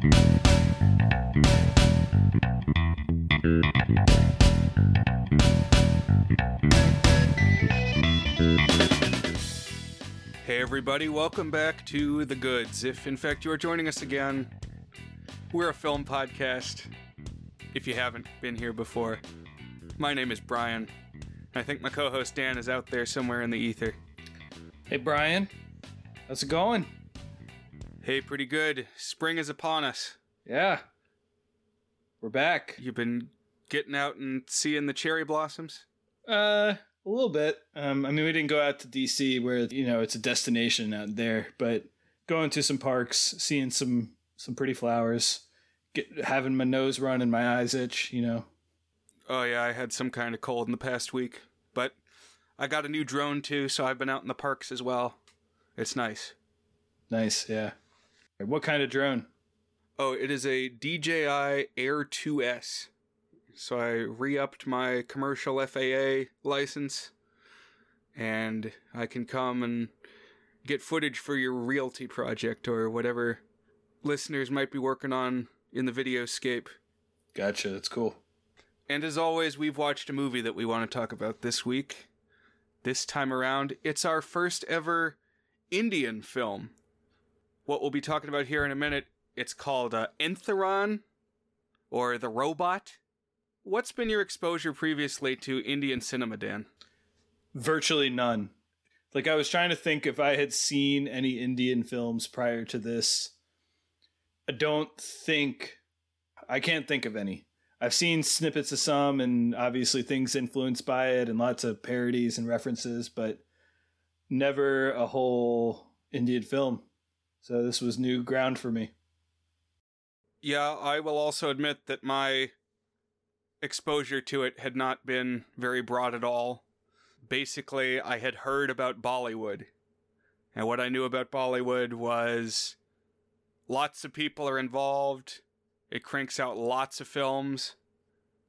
Hey, everybody, welcome back to The Goods. If, in fact, you are joining us again, we're a film podcast. If you haven't been here before, my name is Brian. I think my co host Dan is out there somewhere in the ether. Hey Brian, how's it going? Hey, pretty good. Spring is upon us. Yeah, we're back. You've been getting out and seeing the cherry blossoms? Uh, a little bit. Um, I mean, we didn't go out to DC where you know it's a destination out there, but going to some parks, seeing some some pretty flowers, get having my nose run and my eyes itch. You know. Oh yeah, I had some kind of cold in the past week, but I got a new drone too, so I've been out in the parks as well. It's nice. Nice, yeah. What kind of drone? Oh, it is a DJI Air 2S. So I re-upped my commercial FAA license, and I can come and get footage for your realty project or whatever listeners might be working on in the videoscape. Gotcha, that's cool. And as always, we've watched a movie that we want to talk about this week. This time around, it's our first ever Indian film. What we'll be talking about here in a minute, it's called uh, Enthiran, or The Robot. What's been your exposure previously to Indian cinema, Dan? Virtually none. Like I was trying to think if I had seen any Indian films prior to this. I don't think I can't think of any. I've seen snippets of some and obviously things influenced by it and lots of parodies and references, but never a whole Indian film. So this was new ground for me. Yeah, I will also admit that my exposure to it had not been very broad at all. Basically, I had heard about Bollywood. And what I knew about Bollywood was lots of people are involved. It cranks out lots of films.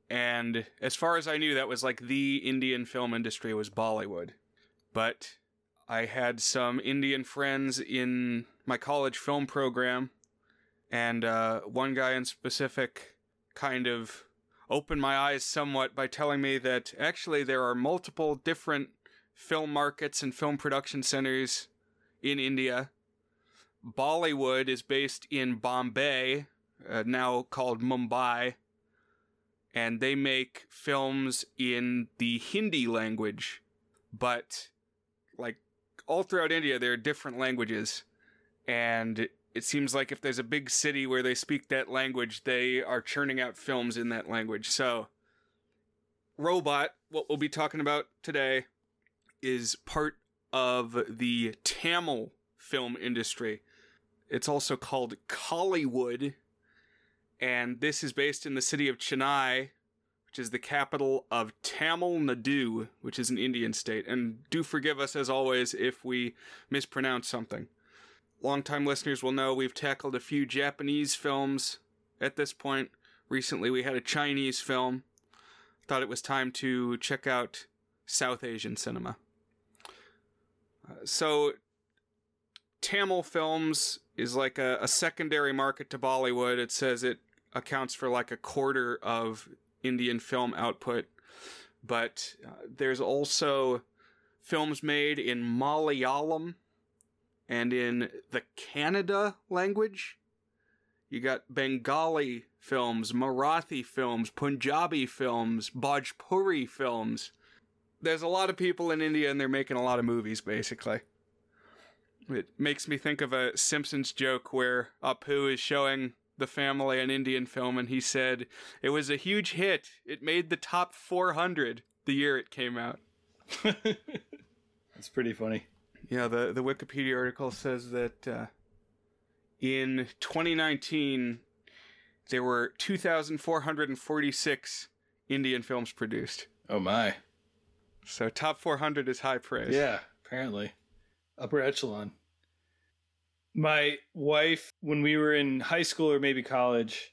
And as far as I knew, that was like the Indian film industry was Bollywood. But I had some Indian friends in my college film program, and uh, one guy in specific kind of opened my eyes somewhat by telling me that actually there are multiple different film markets and film production centers in India. Bollywood is based in Bombay, uh, now called Mumbai, and they make films in the Hindi language, but all throughout India, there are different languages, and it seems like if there's a big city where they speak that language, they are churning out films in that language. So, Robot, what we'll be talking about today, is part of the Tamil film industry. It's also called Kollywood, and this is based in the city of Chennai, which is the capital of Tamil Nadu, which is an Indian state. And do forgive us, as always, if we mispronounce something. Longtime listeners will know we've tackled a few Japanese films at this point. Recently, we had a Chinese film. Thought it was time to check out South Asian cinema. Uh, so, Tamil films is like a, a secondary market to Bollywood. It says it accounts for like a quarter of Indian film output. But uh, there's also films made in Malayalam and in the Kannada language. You got Bengali films, Marathi films, Punjabi films, Bhojpuri films. There's a lot of people in India and they're making a lot of movies, basically. It makes me think of a Simpsons joke where Apu is showing the family an Indian film and he said, It was a huge hit. It made the top 400 the year it came out. That's pretty funny. Yeah, the, the Wikipedia article says that uh, in 2019, there were 2,446 Indian films produced. Oh my. So top 400 is high praise. Yeah, apparently. Upper echelon. My wife, when we were in high school or maybe college,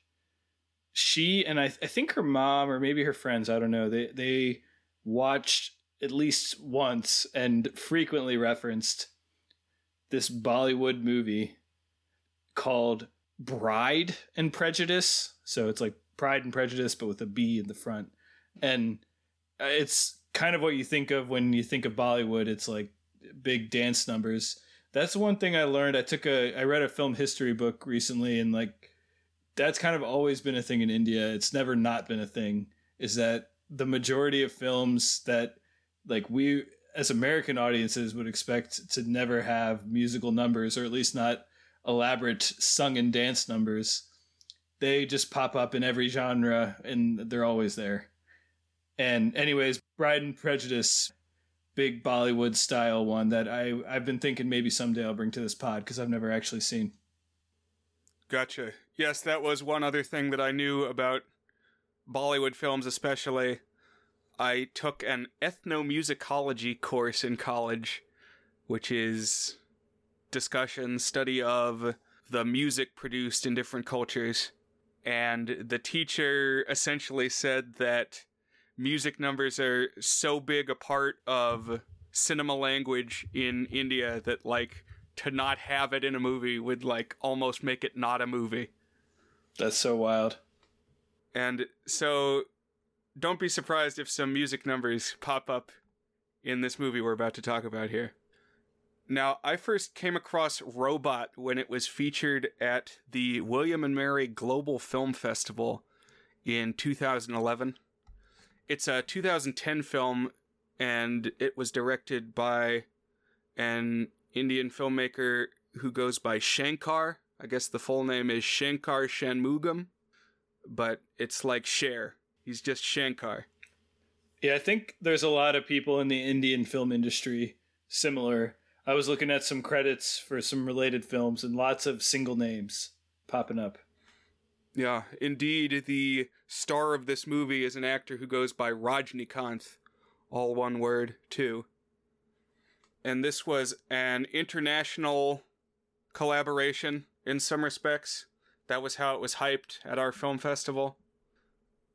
she and I, I think her mom or maybe her friends, I don't know, they, they watched at least once and frequently referenced this Bollywood movie called Bride and Prejudice. So it's like Pride and Prejudice, but with a B in the front. And it's kind of what you think of when you think of Bollywood. It's like big dance numbers. That's one thing I learned. I took a, I read a film history book recently, and like, that's kind of always been a thing in India. It's never not been a thing. Is that the majority of films that like we as American audiences would expect to never have musical numbers, or at least not elaborate sung and dance numbers. They just pop up in every genre and they're always there. And anyways, Bride and Prejudice, big Bollywood style one that I I've been thinking maybe someday I'll bring to this pod because I've never actually seen. Gotcha. Yes, that was one other thing that I knew about Bollywood films, especially. I took an ethnomusicology course in college, which is discussion, study of the music produced in different cultures. And the teacher essentially said that music numbers are so big a part of cinema language in India that, like, to not have it in a movie would, like, almost make it not a movie. That's so wild. And so don't be surprised if some music numbers pop up in this movie we're about to talk about here. Now, I first came across Robot when it was featured at the William and Mary Global Film Festival in 2011. It's a 2010 film and it was directed by an Indian filmmaker who goes by Shankar. I guess the full name is Shankar Shanmugam, but it's like Cher He's just Shankar. Yeah, I think there's a lot of people in the Indian film industry similar. I was looking at some credits for some related films and lots of single names popping up. Yeah, indeed, the star of this movie is an actor who goes by Rajnikanth, all one word, too. And this was an international collaboration in some respects. That was how it was hyped at our film festival.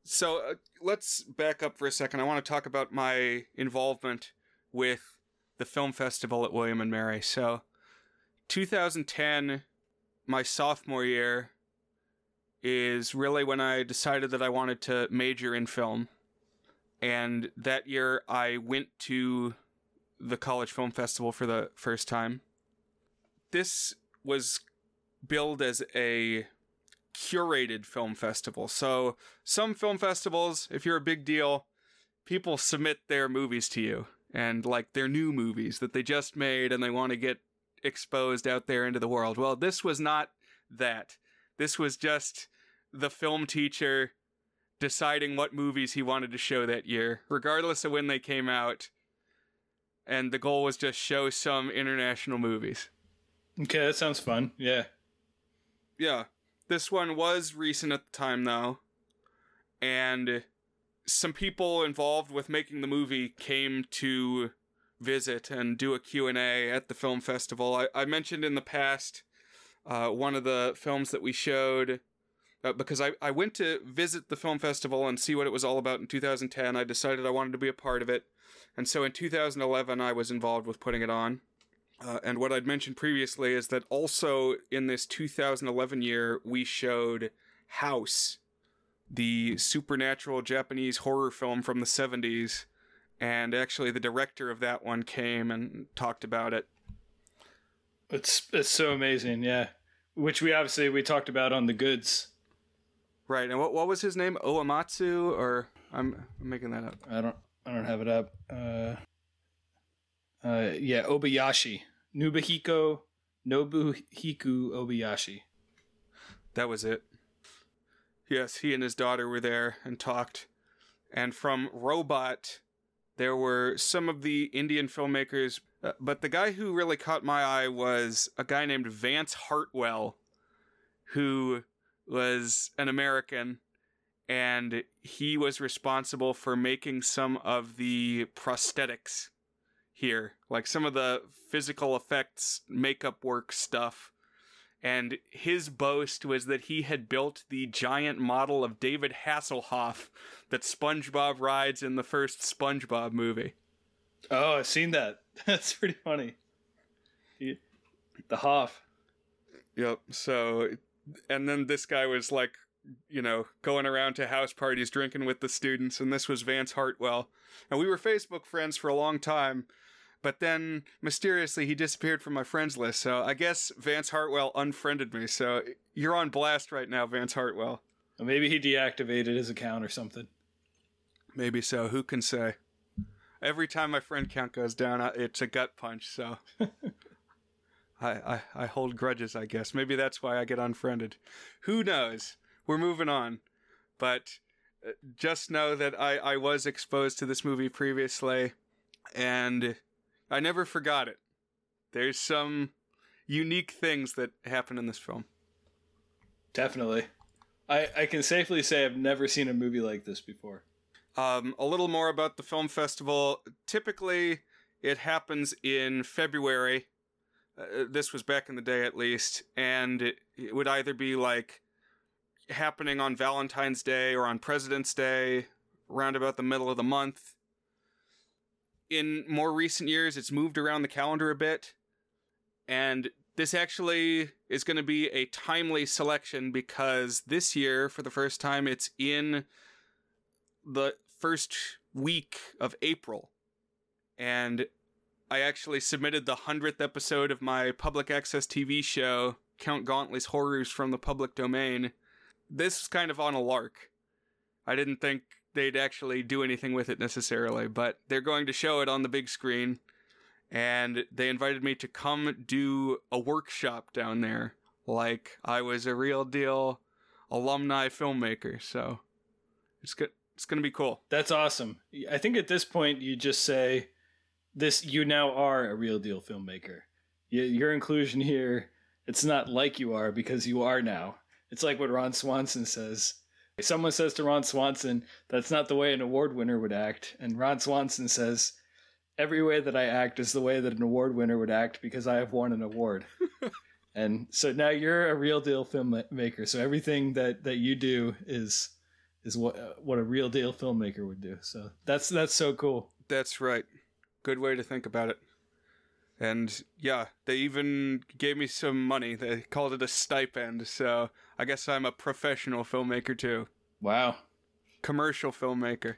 So uh, let's back up for a second. I want to talk about my involvement with the film festival at William and Mary. So, 2010, my sophomore year, is really when I decided that I wanted to major in film. And that year, I went to the college film festival for the first time. This was billed as a curated film festival. So some film festivals, if you're a big deal, people submit their movies to you and like their new movies that they just made and they want to get exposed out there into the world. Well, this was not that. This was just the film teacher deciding what movies he wanted to show that year, regardless of when they came out. And the goal was just show some international movies. Okay, that sounds fun. Yeah. Yeah. This one was recent at the time, though, and some people involved with making the movie came to visit and do a Q&A at the film festival. I, I mentioned in the past uh, one of the films that we showed uh, because I, I went to visit the film festival and see what it was all about in 2010. I decided I wanted to be a part of it. And so in 2011, I was involved with putting it on. Uh, and what I'd mentioned previously is that also in this 2011 year, we showed House, the supernatural Japanese horror film from the 70s. And actually, the director of that one came and talked about it. It's it's so amazing, yeah. Which we obviously we talked about on the goods. Right, and what what was his name? Uematsu, or I'm, I'm making that up. I don't I don't have it up. Uh, uh, yeah, Obayashi. Nobuhiko Nobuhiku Obayashi. That was it. Yes, he and his daughter were there and talked. And from Robot, there were some of the Indian filmmakers, uh, but the guy who really caught my eye was a guy named Vance Hartwell, who was an American, and he was responsible for making some of the prosthetics here, like some of the physical effects, makeup work stuff. And his boast was that he had built the giant model of David Hasselhoff that SpongeBob rides in the first SpongeBob movie. Oh, I've seen that. That's pretty funny. The Hoff. Yep. So and then this guy was like, you know, going around to house parties drinking with the students, and this was Vance Hartwell. And we were Facebook friends for a long time, but then mysteriously he disappeared from my friends list. So I guess Vance Hartwell unfriended me. So you're on blast right now, Vance Hartwell. Or maybe he deactivated his account or something. Maybe so. Who can say? Every time my friend count goes down, it's a gut punch. So I, I I hold grudges. I guess maybe that's why I get unfriended. Who knows? We're moving on, but uh, just know that I I was exposed to this movie previously, and I never forgot it. There's some unique things that happen in this film. Definitely. I, I can safely say I've never seen a movie like this before. Um, a little more about the film festival. Typically, it happens in February. Uh, this was back in the day, at least, and it, it would either be like happening on Valentine's Day or on President's Day, around about the middle of the month. In more recent years, it's moved around the calendar a bit, and this actually is going to be a timely selection because this year, for the first time, it's in the first week of April. And I actually submitted the 100th episode of my public access TV show, Count Gauntlet's Horrors from the Public Domain. This is kind of on a lark. I didn't think they'd actually do anything with it necessarily, but they're going to show it on the big screen. And they invited me to come do a workshop down there, like I was a real deal alumni filmmaker. So it's good it's to be cool. That's awesome. I think at this point you just say this you now are a real deal filmmaker. Your inclusion here, it's not like you are because you are now. It's like what Ron Swanson says. If Someone says to Ron Swanson, that's not the way an award winner would act. And Ron Swanson says, every way that I act is the way that an award winner would act because I have won an award. and so now you're a real deal filmmaker. So everything that, that you do is is what uh, what a real deal filmmaker would do. So that's that's so cool. That's right. Good way to think about it. And yeah, they even gave me some money. They called it a stipend. So I guess I'm a professional filmmaker too. Wow. Commercial filmmaker.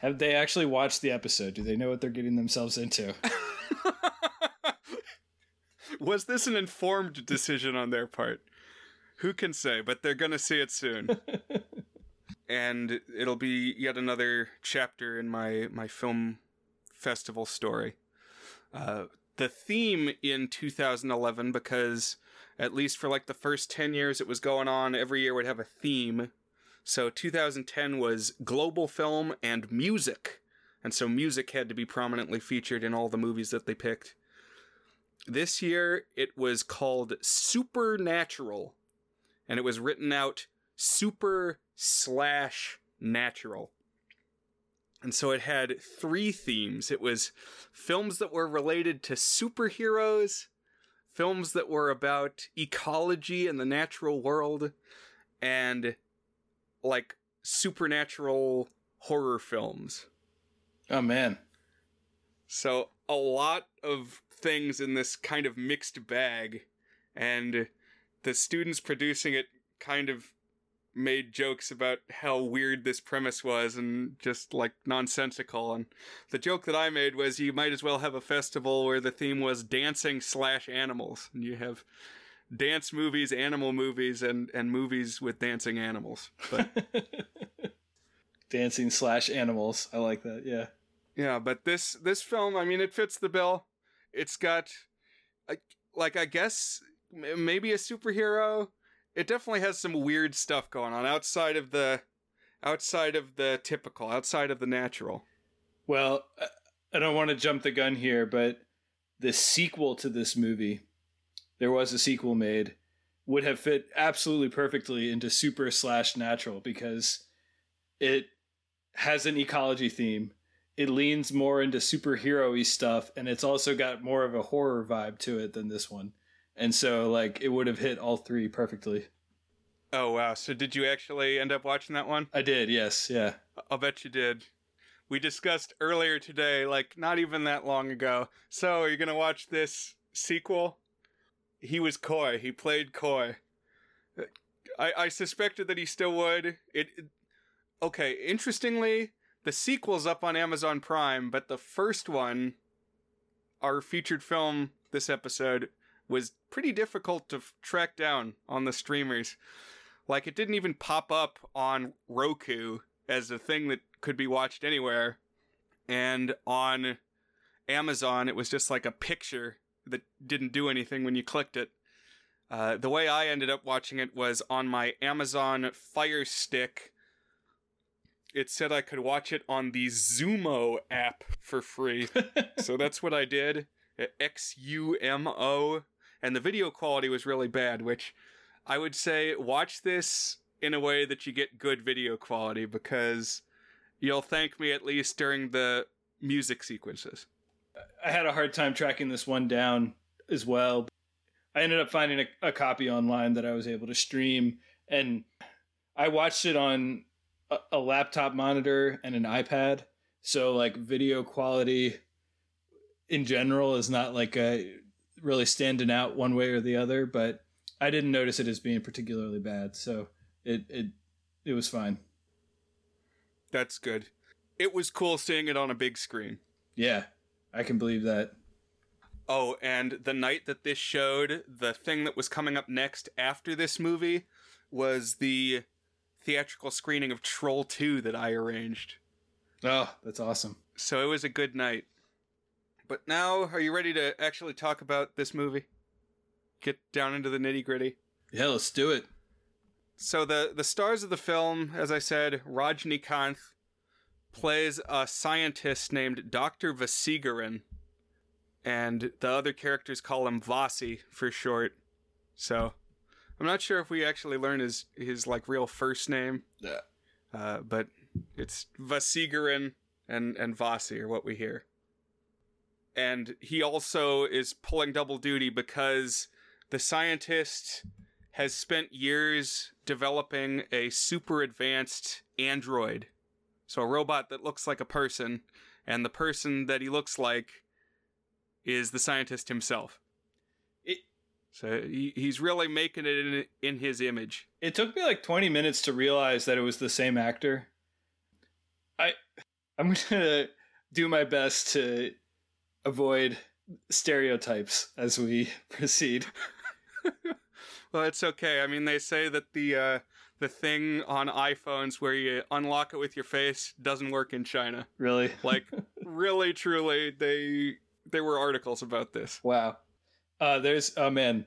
Have they actually watched the episode? Do they know what they're getting themselves into? Was this an informed decision on their part? Who can say? But they're going to see it soon. and it'll be yet another chapter in my my film festival story. Uh, the theme in 2011, because at least for like the first 10 years it was going on, every year would have a theme. So 2010 was global film and music. And so music had to be prominently featured in all the movies that they picked. This year it was called Supernatural. And it was written out super slash natural. And so it had three themes. It was films that were related to superheroes, films that were about ecology and the natural world, and like supernatural horror films. Oh man. So a lot of things in this kind of mixed bag and the students producing it kind of made jokes about how weird this premise was and just like nonsensical. And the joke that I made was you might as well have a festival where the theme was dancing slash animals. And you have dance movies, animal movies, and, and movies with dancing animals. But dancing slash animals. I like that. Yeah. Yeah, but this this film, I mean, it fits the bill. It's got, like, like I guess maybe a superhero it definitely has some weird stuff going on outside of the outside of the typical, outside of the natural. Well, I don't want to jump the gun here, but the sequel to this movie, there was a sequel made, would have fit absolutely perfectly into super slash natural because it has an ecology theme. It leans more into superhero y stuff, and it's also got more of a horror vibe to it than this one. And so, like, it would have hit all three perfectly. Oh, wow. So, did you actually end up watching that one? I did, yes. Yeah. I'll bet you did. We discussed earlier today, like, not even that long ago. So, are you going to watch this sequel? He was Coy. He played Coy. I, I suspected that he still would. It, it okay. Interestingly, the sequel's up on Amazon Prime, but the first one, our featured film this episode, was pretty difficult to f- track down on the streamers. Like it didn't even pop up on Roku as a thing that could be watched anywhere, and on Amazon it was just like a picture that didn't do anything when you clicked it. Uh, the way I ended up watching it was on my Amazon Fire Stick. It said I could watch it on the Xumo app for free. so that's what I did. X U M O. And the video quality was really bad, which I would say watch this in a way that you get good video quality because you'll thank me at least during the music sequences. I had a hard time tracking this one down as well. I ended up finding a, a, copy online that I was able to stream, and I watched it on a, a laptop monitor and an iPad. So, like, video quality in general is not like a, really standing out one way or the other, but I didn't notice it as being particularly bad. So, it it it was fine. That's good. It was cool seeing it on a big screen. Yeah, I can believe that. Oh, and the night that this showed, the thing that was coming up next after this movie was the theatrical screening of Troll 2 that I arranged. Oh, that's awesome. So it was a good night. But now, are you ready to actually talk about this movie? Get down into the nitty gritty? Yeah, let's do it. So the the stars of the film, as I said, Rajnikanth plays a scientist named Dr. Vasigaran, and the other characters call him Vasi for short. So I'm not sure if we actually learn his his like real first name. Yeah. Uh, but it's Vasigaran and and Vasi are what we hear. And he also is pulling double duty because the scientist has spent years developing a super advanced android. So a robot that looks like a person, and the person that he looks like is the scientist himself. It, so he, he's really making it in, in his image. It took me like 20 minutes to realize that it was the same actor. I I'm going to do my best to avoid stereotypes as we proceed. well, it's okay. I mean, they say that the uh, the thing on iPhones where you unlock it with your face doesn't work in China. Really? Like, really, truly, they there were articles about this. Wow. Uh, there's oh man,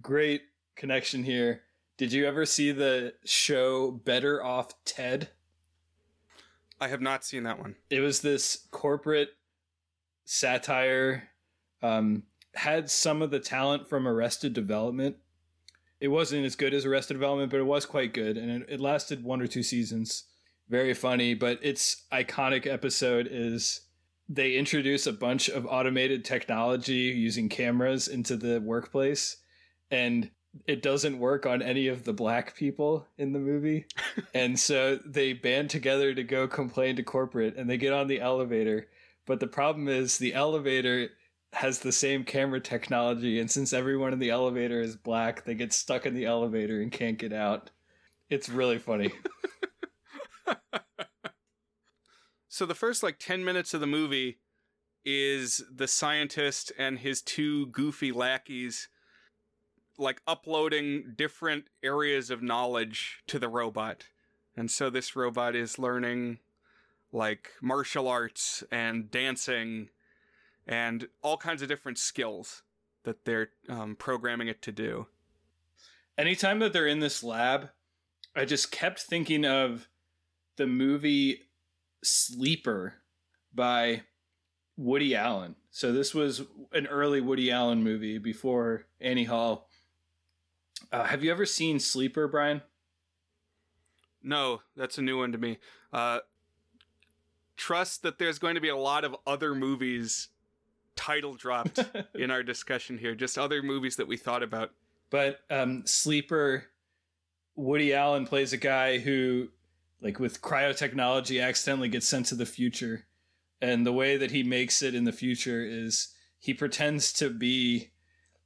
great connection here. Did you ever see the show Better Off Ted? I have not seen that one. It was this corporate satire. Um, had some of the talent from Arrested Development. It wasn't as good as Arrested Development, but it was quite good, and it, it lasted one or two seasons. Very funny, but its iconic episode is they introduce a bunch of automated technology using cameras into the workplace, and it doesn't work on any of the black people in the movie. and so they band together to go complain to corporate, and they get on the elevator. But the problem is the elevator has the same camera technology, and since everyone in the elevator is black, they get stuck in the elevator and can't get out. It's really funny. so the first like 10 minutes of the movie is the scientist and his two goofy lackeys like uploading different areas of knowledge to the robot. And so this robot is learning like martial arts and dancing and all kinds of different skills that they're um, programming it to do. Anytime that they're in this lab, I just kept thinking of the movie Sleeper by Woody Allen. So this was an early Woody Allen movie before Annie Hall. Uh, have you ever seen Sleeper, Brian? No, that's a new one to me. Uh, trust that there's going to be a lot of other movies title dropped in our discussion here. Just other movies that we thought about. But um, Sleeper, Woody Allen plays a guy who, like with cryotechnology, accidentally gets sent to the future. And the way that he makes it in the future is he pretends to be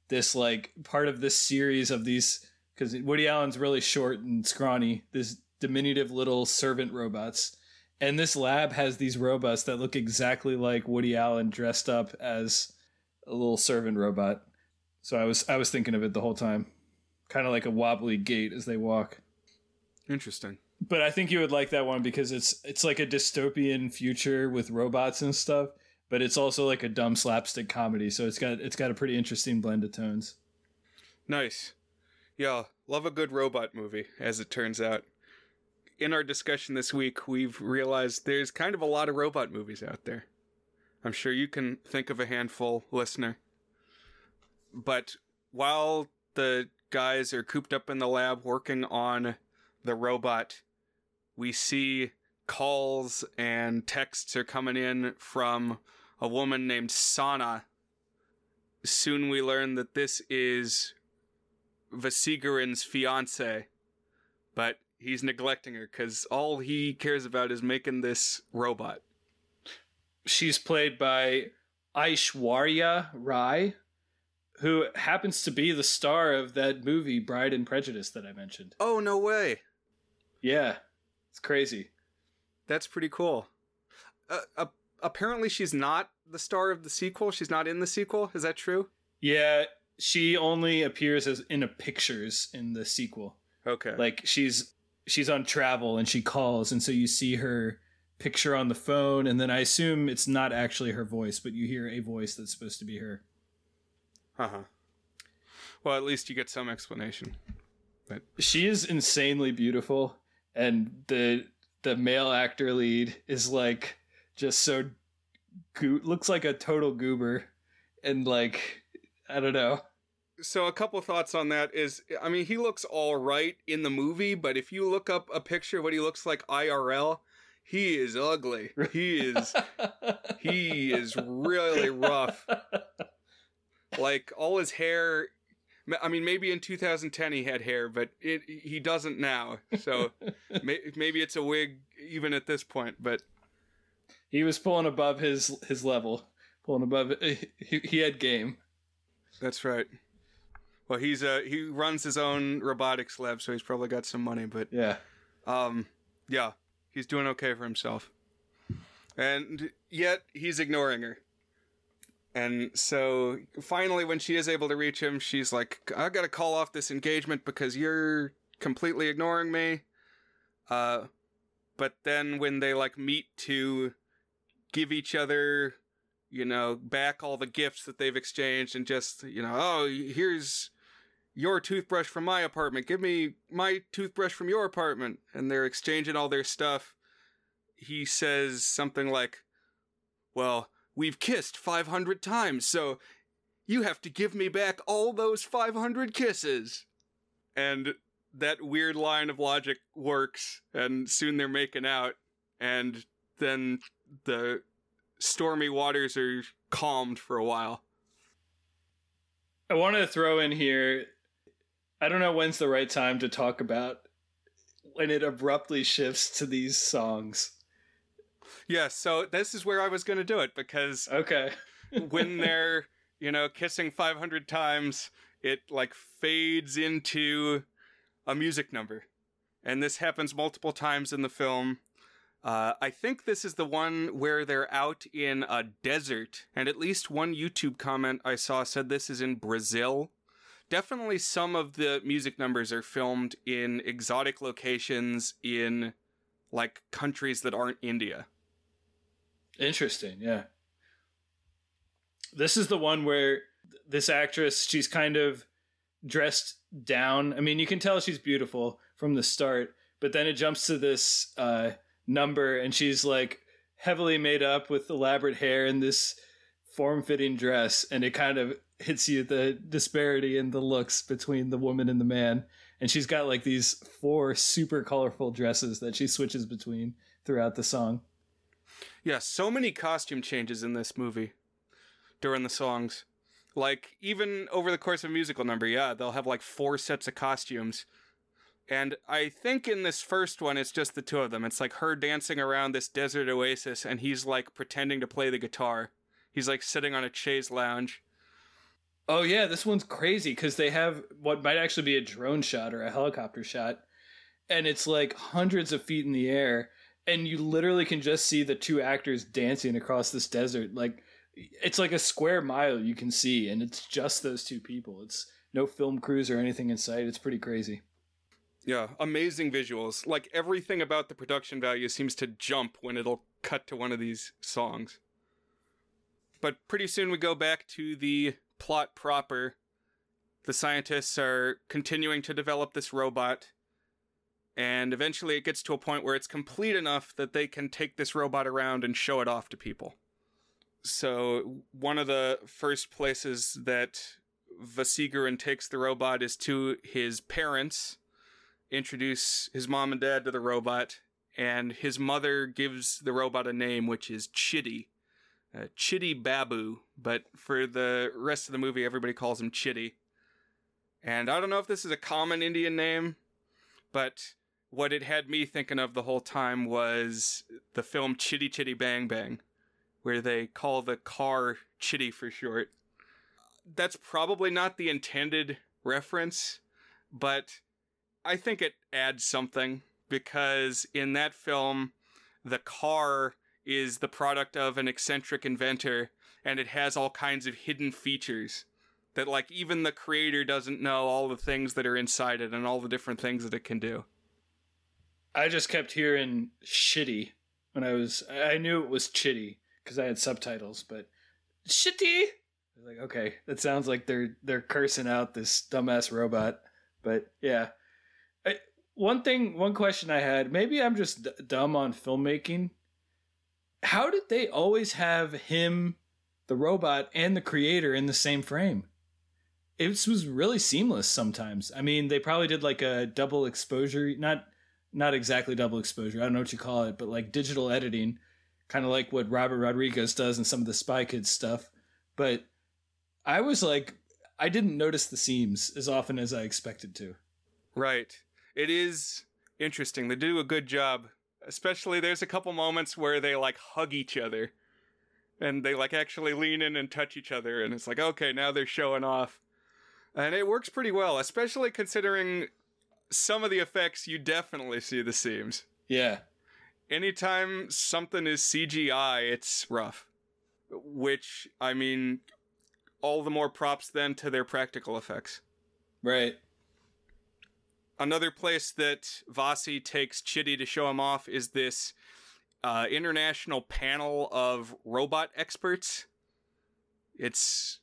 this like part of this series of these because Woody Allen's really short and scrawny. This diminutive little servant robots, and this lab has these robots that look exactly like Woody Allen dressed up as a little servant robot. So I was I was thinking of it the whole time, kind of like a wobbly gait as they walk. Interesting. But I think you would like that one because it's it's like a dystopian future with robots and stuff, but it's also like a dumb slapstick comedy. So it's got it's got a pretty interesting blend of tones. Nice. Yeah, love a good robot movie, as it turns out. In our discussion this week, we've realized there's kind of a lot of robot movies out there. I'm sure you can think of a handful, listener. But while the guys are cooped up in the lab working on the robot, we see calls and texts are coming in from a woman named Sana. Soon we learn that this is Vasigaran's fiance, but he's neglecting her because all he cares about is making this robot. She's played by Aishwarya Rai, who happens to be the star of that movie Bride and Prejudice that I mentioned. Oh, no way. Yeah, it's crazy. That's pretty cool. Uh, uh, apparently, she's not the star of the sequel. She's not in the sequel. Is that true? Yeah, she only appears as in a pictures in the sequel. Okay. Like she's she's on travel and she calls and so you see her picture on the phone and then I assume it's not actually her voice, but you hear a voice that's supposed to be her. Uh-huh. Well, at least you get some explanation. But she is insanely beautiful and the the male actor lead is like just so go- looks like a total goober and like I don't know. So a couple thoughts on that is I mean he looks all right in the movie, but if you look up a picture of what he looks like IRL, he is ugly. He is he is really rough. Like all his hair I mean maybe in 2010 he had hair, but it he doesn't now. So may, maybe it's a wig even at this point, but he was pulling above his his level, pulling above he, he had game. That's right. Well, he's uh he runs his own robotics lab, so he's probably got some money. But yeah, um, yeah, he's doing okay for himself, and yet he's ignoring her. And so finally, when she is able to reach him, she's like, "I gotta call off this engagement because you're completely ignoring me." Uh, but then when they like meet to give each other you know, back all the gifts that they've exchanged and just, you know, oh, here's your toothbrush from my apartment. Give me my toothbrush from your apartment. And they're exchanging all their stuff. He says something like, well, we've kissed 500 times, so you have to give me back all those 500 kisses. And that weird line of logic works, and soon they're making out, and then the stormy waters are calmed for a while. I want to throw in here I don't know when's the right time to talk about when it abruptly shifts to these songs. Yeah, so this is where I was going to do it because okay. when they're, you know, kissing 500 times, it like fades into a music number. And this happens multiple times in the film. Uh, I think this is the one where they're out in a desert, and at least one YouTube comment I saw said this is in Brazil. Definitely some of the music numbers are filmed in exotic locations in like countries that aren't India. Interesting, yeah. This is the one where this actress, she's kind of dressed down. I mean, you can tell she's beautiful from the start, but then it jumps to this uh, number and she's like heavily made up with elaborate hair and this form-fitting dress and it kind of hits you the disparity in the looks between the woman and the man. And she's got like these four super colorful dresses that she switches between throughout the song. Yeah so many costume changes in this movie during the songs. Like even over the course of a musical number yeah they'll have like four sets of costumes and I think in this first one, it's just the two of them. It's like her dancing around this desert oasis, and he's like pretending to play the guitar. He's like sitting on a chaise lounge. Oh yeah, this one's crazy because they have what might actually be a drone shot or a helicopter shot, and it's like hundreds of feet in the air, and you literally can just see the two actors dancing across this desert. Like it's like a square mile you can see, and it's just those two people. It's no film crews or anything in sight. It's pretty crazy. Yeah, amazing visuals. Like everything about the production value seems to jump when it'll cut to one of these songs. But pretty soon we go back to the plot proper. The scientists are continuing to develop this robot, and eventually it gets to a point where it's complete enough that they can take this robot around and show it off to people. So, one of the first places that Vasigaran takes the robot is to his parents, introduce his mom and dad to the robot, and his mother gives the robot a name, which is Chitty. Uh, Chitty Babu, but for the rest of the movie, everybody calls him Chitty. And I don't know if this is a common Indian name, but what it had me thinking of the whole time was the film Chitty Chitty Bang Bang, where they call the car Chitty for short. That's probably not the intended reference, but I think it adds something because in that film, the car is the product of an eccentric inventor and it has all kinds of hidden features that like even the creator doesn't know all the things that are inside it and all the different things that it can do. I just kept hearing shitty when I was I knew it was chitty because I had subtitles, but shitty like okay, that sounds like they're they're cursing out this dumbass robot. But yeah. One thing one question I had, maybe I'm just d- dumb on filmmaking, how did they always have him, the robot, and the creator in the same frame? It was really seamless sometimes. I mean, they probably did like a double exposure, not not exactly double exposure. I don't know what you call it, but like digital editing, kind of like what Robert Rodriguez does in some of the Spy Kids stuff. But I was like, I didn't notice the seams as often as I expected to. Right. It is interesting. They do a good job Especially there's a couple moments where they like hug each other and they like actually lean in and touch each other and it's like okay, now they're showing off. And it works pretty well, especially considering some of the effects you definitely see the seams. Yeah. Anytime something is CGI, it's rough. Which, I mean, all the more props then to their practical effects. Right another place that Vasi takes Chitty to show him off is this uh, international panel of robot experts. It's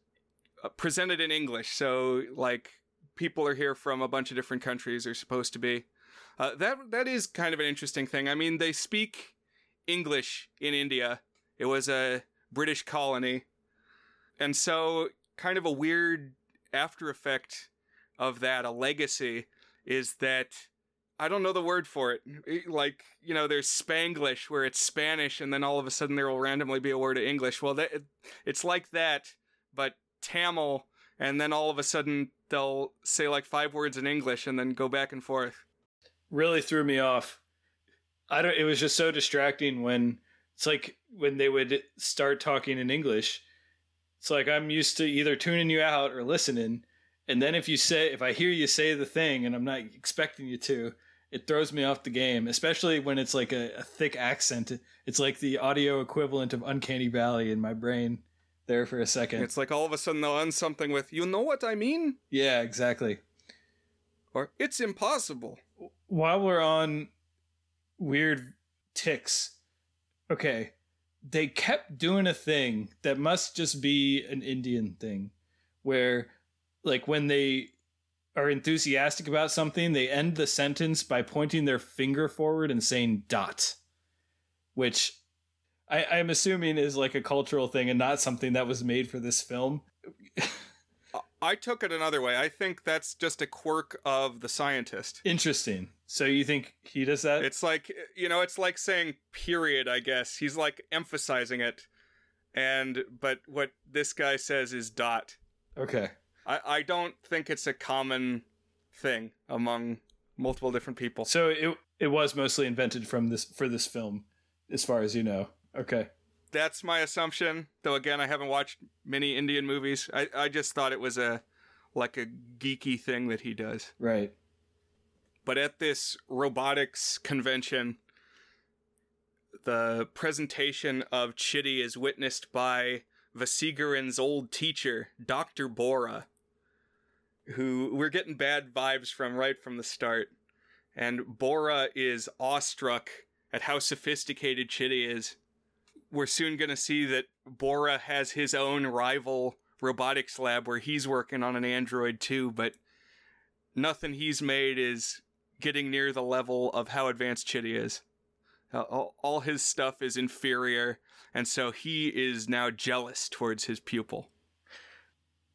uh, presented in English, so like people are here from a bunch of different countries. Are supposed to be. Uh, that that is kind of an interesting thing. I mean, they speak English in India. It was a British colony, and so kind of a weird after effect of that, a legacy is that I don't know the word for it. Mm, eh, like, you know, there's Spanglish where it's Spanish and then all of a sudden there will randomly be a word of English. Well, that, it's like that, but Tamil and then all of a sudden they'll say like five words in English and then go back and forth. Really threw me off. I don't it was just so distracting when it's like when they would start talking in English. It's like I'm used to either tuning you out or listening and then if you say, if I hear you say the thing and I'm not expecting you to, it throws me off the game, especially when it's like a, a thick accent. It's like the audio equivalent of Uncanny Valley in my brain there for a second. It's like all of a sudden they'll end something with, you know what I mean? Yeah, exactly. Or it's impossible. While we're on weird ticks, okay, they kept doing a thing that must just be an Indian thing where like when they are enthusiastic about something, they end the sentence by pointing their finger forward and saying dot, which I, I'm assuming is like a cultural thing and not something that was made for this film. I took it another way. I think that's just a quirk of the scientist. Interesting. So you think he does that? It's like, you know, it's like saying period, I guess. He's like emphasizing it. And, but what this guy says is dot. Okay. I, I don't think it's a common thing among multiple different people. So it it was mostly invented from this for this film, as far as you know. Okay. That's my assumption. Though again, I haven't watched many Indian movies. I, I just thought it was a like a geeky thing that he does. Right. But at this robotics convention, the presentation of Chitty is witnessed by Vasigaran's old teacher, Dr. Bora, who we're getting bad vibes from right from the start. And Bora is awestruck at how sophisticated Chitty is. We're soon going to see that Bora has his own rival robotics lab where he's working on an android too, but nothing he's made is getting near the level of how advanced Chitty is. All, his stuff is inferior, and so he is now jealous towards his pupil.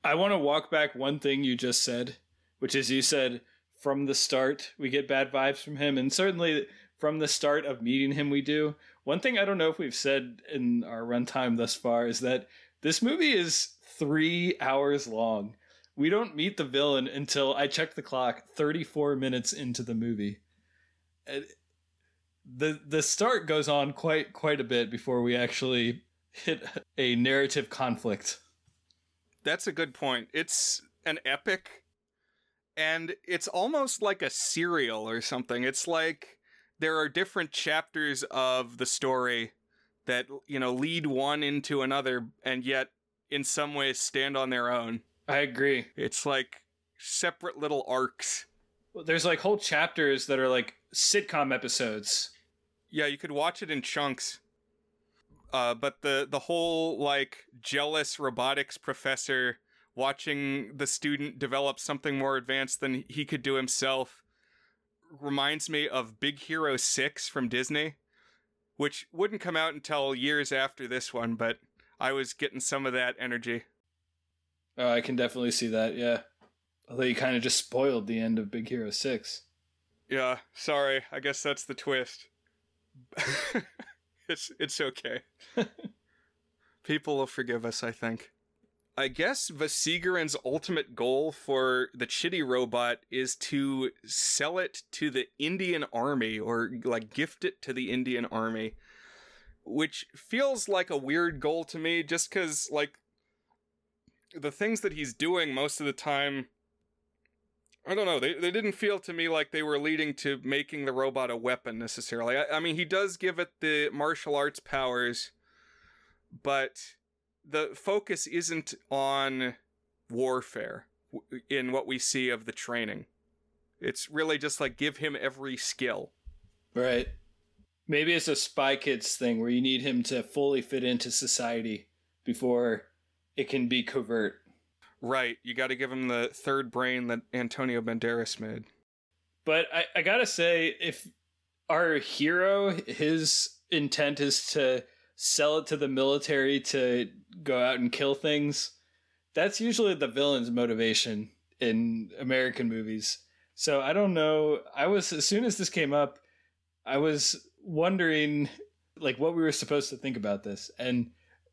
I want to walk back one thing you just said, which is you said from the start we get bad vibes from him, and certainly from the start of meeting him we do. One thing I don't know if we've said in our runtime thus far is that this movie is three hours long. We don't meet the villain until I checked the clock, 34 minutes into the movie. The the start goes on quite quite a bit before we actually hit a narrative conflict. That's a good point. It's an epic and it's almost like a serial or something. It's like there are different chapters of the story that, you know, lead one into another and yet in some ways stand on their own. I agree. It's like separate little arcs. There's like whole chapters that are like sitcom episodes. Yeah, you could watch it in chunks. Uh, but the the whole like jealous robotics professor watching the student develop something more advanced than he could do himself reminds me of Big Hero 6 from Disney, which wouldn't come out until years after this one, but I was getting some of that energy. Oh, I can definitely see that. Yeah. Although you kind of just spoiled the end of Big Hero 6. Yeah, sorry. I guess that's the twist. it's it's okay. People will forgive us, I think. I guess Vasigaran's ultimate goal for the Chitty robot is to sell it to the Indian army or like gift it to the Indian army which feels like a weird goal to me just because like the things that he's doing most of the time i don't know. They, they didn't feel to me like they were leading to making the robot a weapon necessarily. I, I mean he does give it the martial arts powers but the focus isn't on warfare in what we see of the training. It's really just like give him every skill. Right. Maybe it's a Spy Kids thing where you need him to fully fit into society before it can be covert. Right. You got to give him the third brain that Antonio Banderas made. But I, I got to say, if our hero, his intent is to sell it to the military to go out and kill things, that's usually the villain's motivation in American movies. So I don't know. I was, as soon as this came up, I was wondering like what we were supposed to think about this. And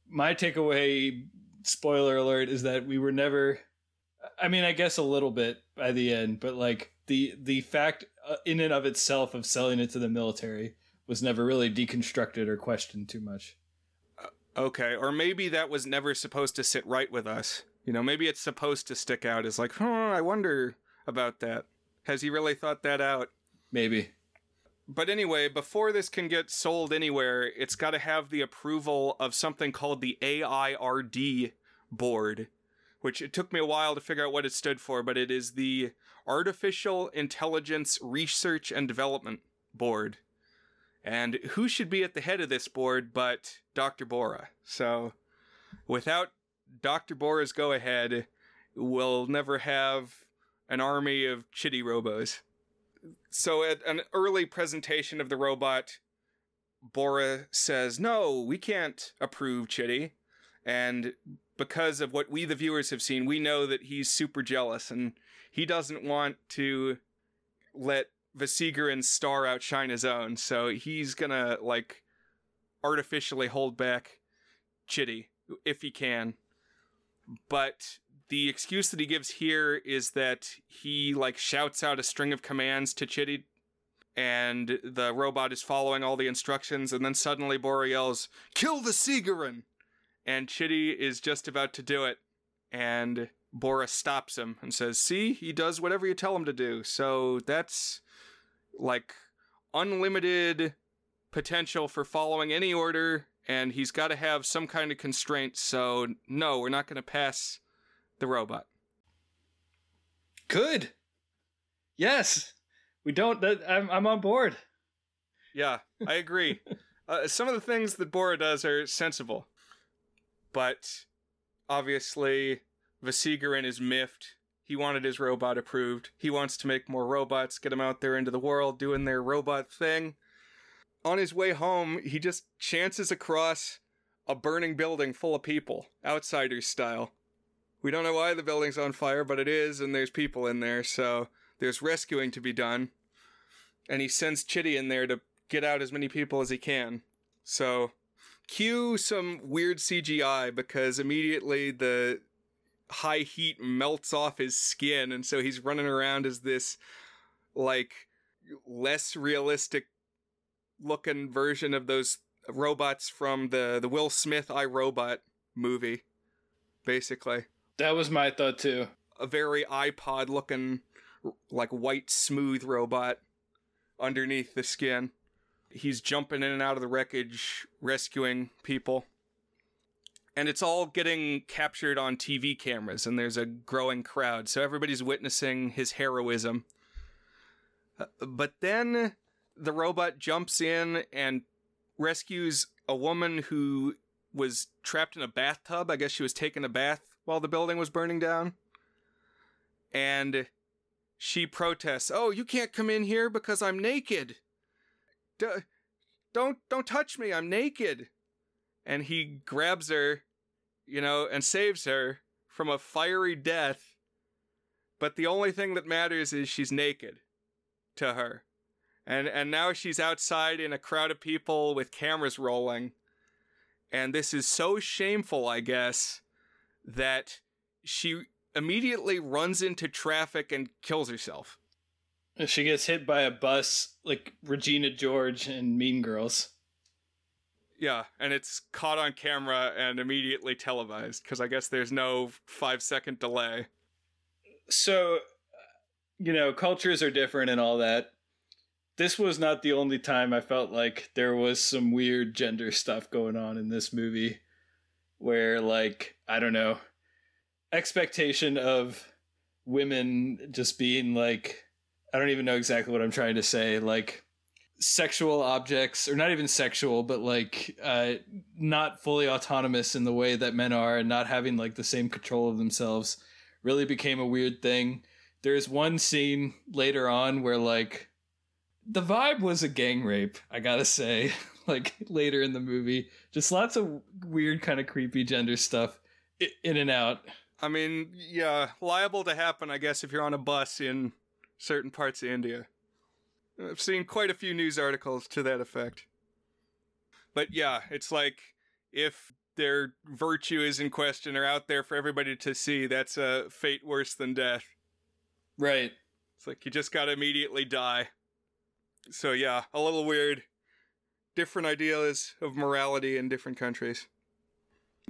my takeaway, spoiler alert, is that we were never I mean, I guess a little bit by the end, but like the the fact uh, in and of itself of selling it to the military was never really deconstructed or questioned too much. Uh, okay, or maybe that was never supposed to sit right with us. You know, maybe it's supposed to stick out as like, "Huh, I wonder about that." Has he really thought that out? Maybe. But anyway, before this can get sold anywhere, it's got to have the approval of something called the AIRD board, which it took me a while to figure out what it stood for, but it is the Artificial Intelligence Research and Development Board. And who should be at the head of this board but Dr. Bora? So, without Dr. Bora's go ahead, we'll never have an army of chitty robos so at an early presentation of the robot, Bora says, "No, we can't approve Chitty," and because of what we the viewers have seen, we know that he's super jealous and he doesn't want to let Vasigaran's star outshine his own. So he's gonna like artificially hold back Chitty if he can. But the excuse that he gives here is that he like shouts out a string of commands to Chitty and the robot is following all the instructions, and then suddenly Bora yells, Kill Vasigaran! And Chitty is just about to do it, and Bora stops him and says, See, he does whatever you tell him to do. So that's like unlimited potential for following any order, and he's got to have some kind of constraint. So, no, we're not going to pass the robot. Good. Yes. We don't. That, I'm, I'm on board. Yeah, I agree. uh, some of the things that Bora does are sensible, but obviously, Vasigaran is miffed. He wanted his robot approved. He wants to make more robots, get them out there into the world doing their robot thing. On his way home, he just chances across a burning building full of people, outsiders style. We don't know why the building's on fire, but it is, and there's people in there, so there's rescuing to be done. And he sends Chitty in there to get out as many people as he can. So, cue some weird CGI because immediately the high heat melts off his skin, and so he's running around as this, like, less realistic looking version of those robots from the, the Will Smith I Robot movie, basically that was my thought too. A very iPod looking, like white smooth robot underneath the skin. He's jumping in and out of the wreckage, rescuing people. And it's all getting captured on TV cameras, and there's a growing crowd, so everybody's witnessing his heroism. Uh, but then the robot jumps in and rescues a woman who was trapped in a bathtub. I guess she was taking a bath while the building was burning down. And she protests, "Oh, you can't come in here because I'm naked. D- don't don't touch me. I'm naked." And he grabs her, you know, and saves her from a fiery death. But the only thing that matters is she's naked to her. And and now she's outside in a crowd of people with cameras rolling. And this is so shameful, I guess, that she immediately runs into traffic and kills herself. She gets hit by a bus like Regina George and Mean Girls. Yeah, and it's caught on camera and immediately televised because I guess there's no five second delay. So, uh, you know, cultures are different and all that. This was not the only time I felt like there was some weird gender stuff going on in this movie where like I don't know expectation of women just being like I don't even know exactly what I'm trying to say like sexual objects or not even sexual but like uh not fully autonomous in the way that men are and not having like the same control of themselves really became a weird thing. There's one scene later on where like the vibe was a gang rape i gotta say like later in the movie. Just lots of weird, kind of creepy gender stuff in and out. I mean, yeah, liable to happen, I guess, if you're on a bus in certain parts of India. I've seen quite a few news articles to that effect. But yeah, it's like if their virtue is in question or out there for everybody to see, that's a fate worse than death. Right. It's like you just gotta immediately die. So yeah, a little weird different ideas of morality in different countries.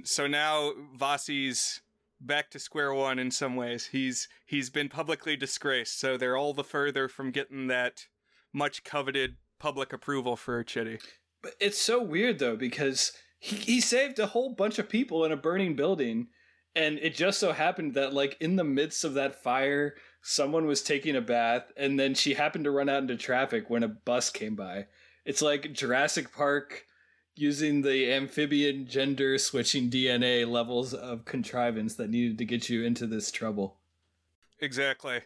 So now Vasi's back to square one in some ways. He's he's been publicly disgraced, so they're all the further from getting that much coveted public approval for Chitty. But it's so weird though because he, he saved a whole bunch of people in a burning building and it just so happened that like in the midst of that fire someone was taking a bath and then she happened to run out into traffic when a bus came by it's like Jurassic Park using the amphibian gender switching DNA levels of contrivance that needed to get you into this trouble. Exactly.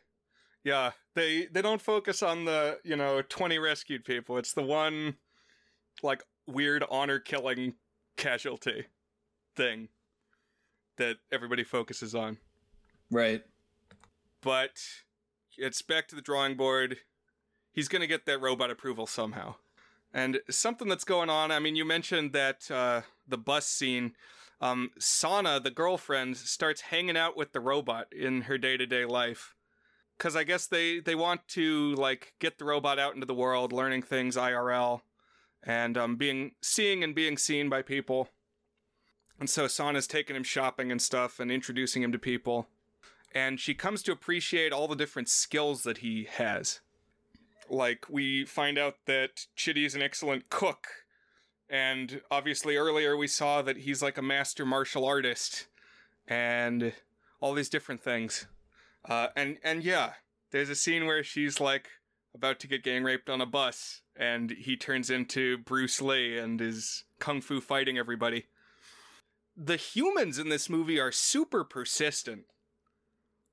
Yeah, they they don't focus on the, you know, 20 rescued people. It's the one like weird honor killing casualty thing that everybody focuses on. Right. But it's back to the drawing board. He's going to get that robot approval somehow. And something that's going on, I mean, you mentioned that uh, the bus scene. Um, Sana, the girlfriend, starts hanging out with the robot in her day to day life. because I guess they they want to like get the robot out into the world, learning things IRL, and um, being seeing and being seen by people. And so Sana's taking him shopping and stuff, and introducing him to people, and she comes to appreciate all the different skills that he has. Like we find out that Chitty is an excellent cook, and obviously earlier we saw that he's like a master martial artist, and all these different things. Uh, and and yeah, there's a scene where she's like about to get gang raped on a bus, and he turns into Bruce Lee and is kung fu fighting everybody. The humans in this movie are super persistent.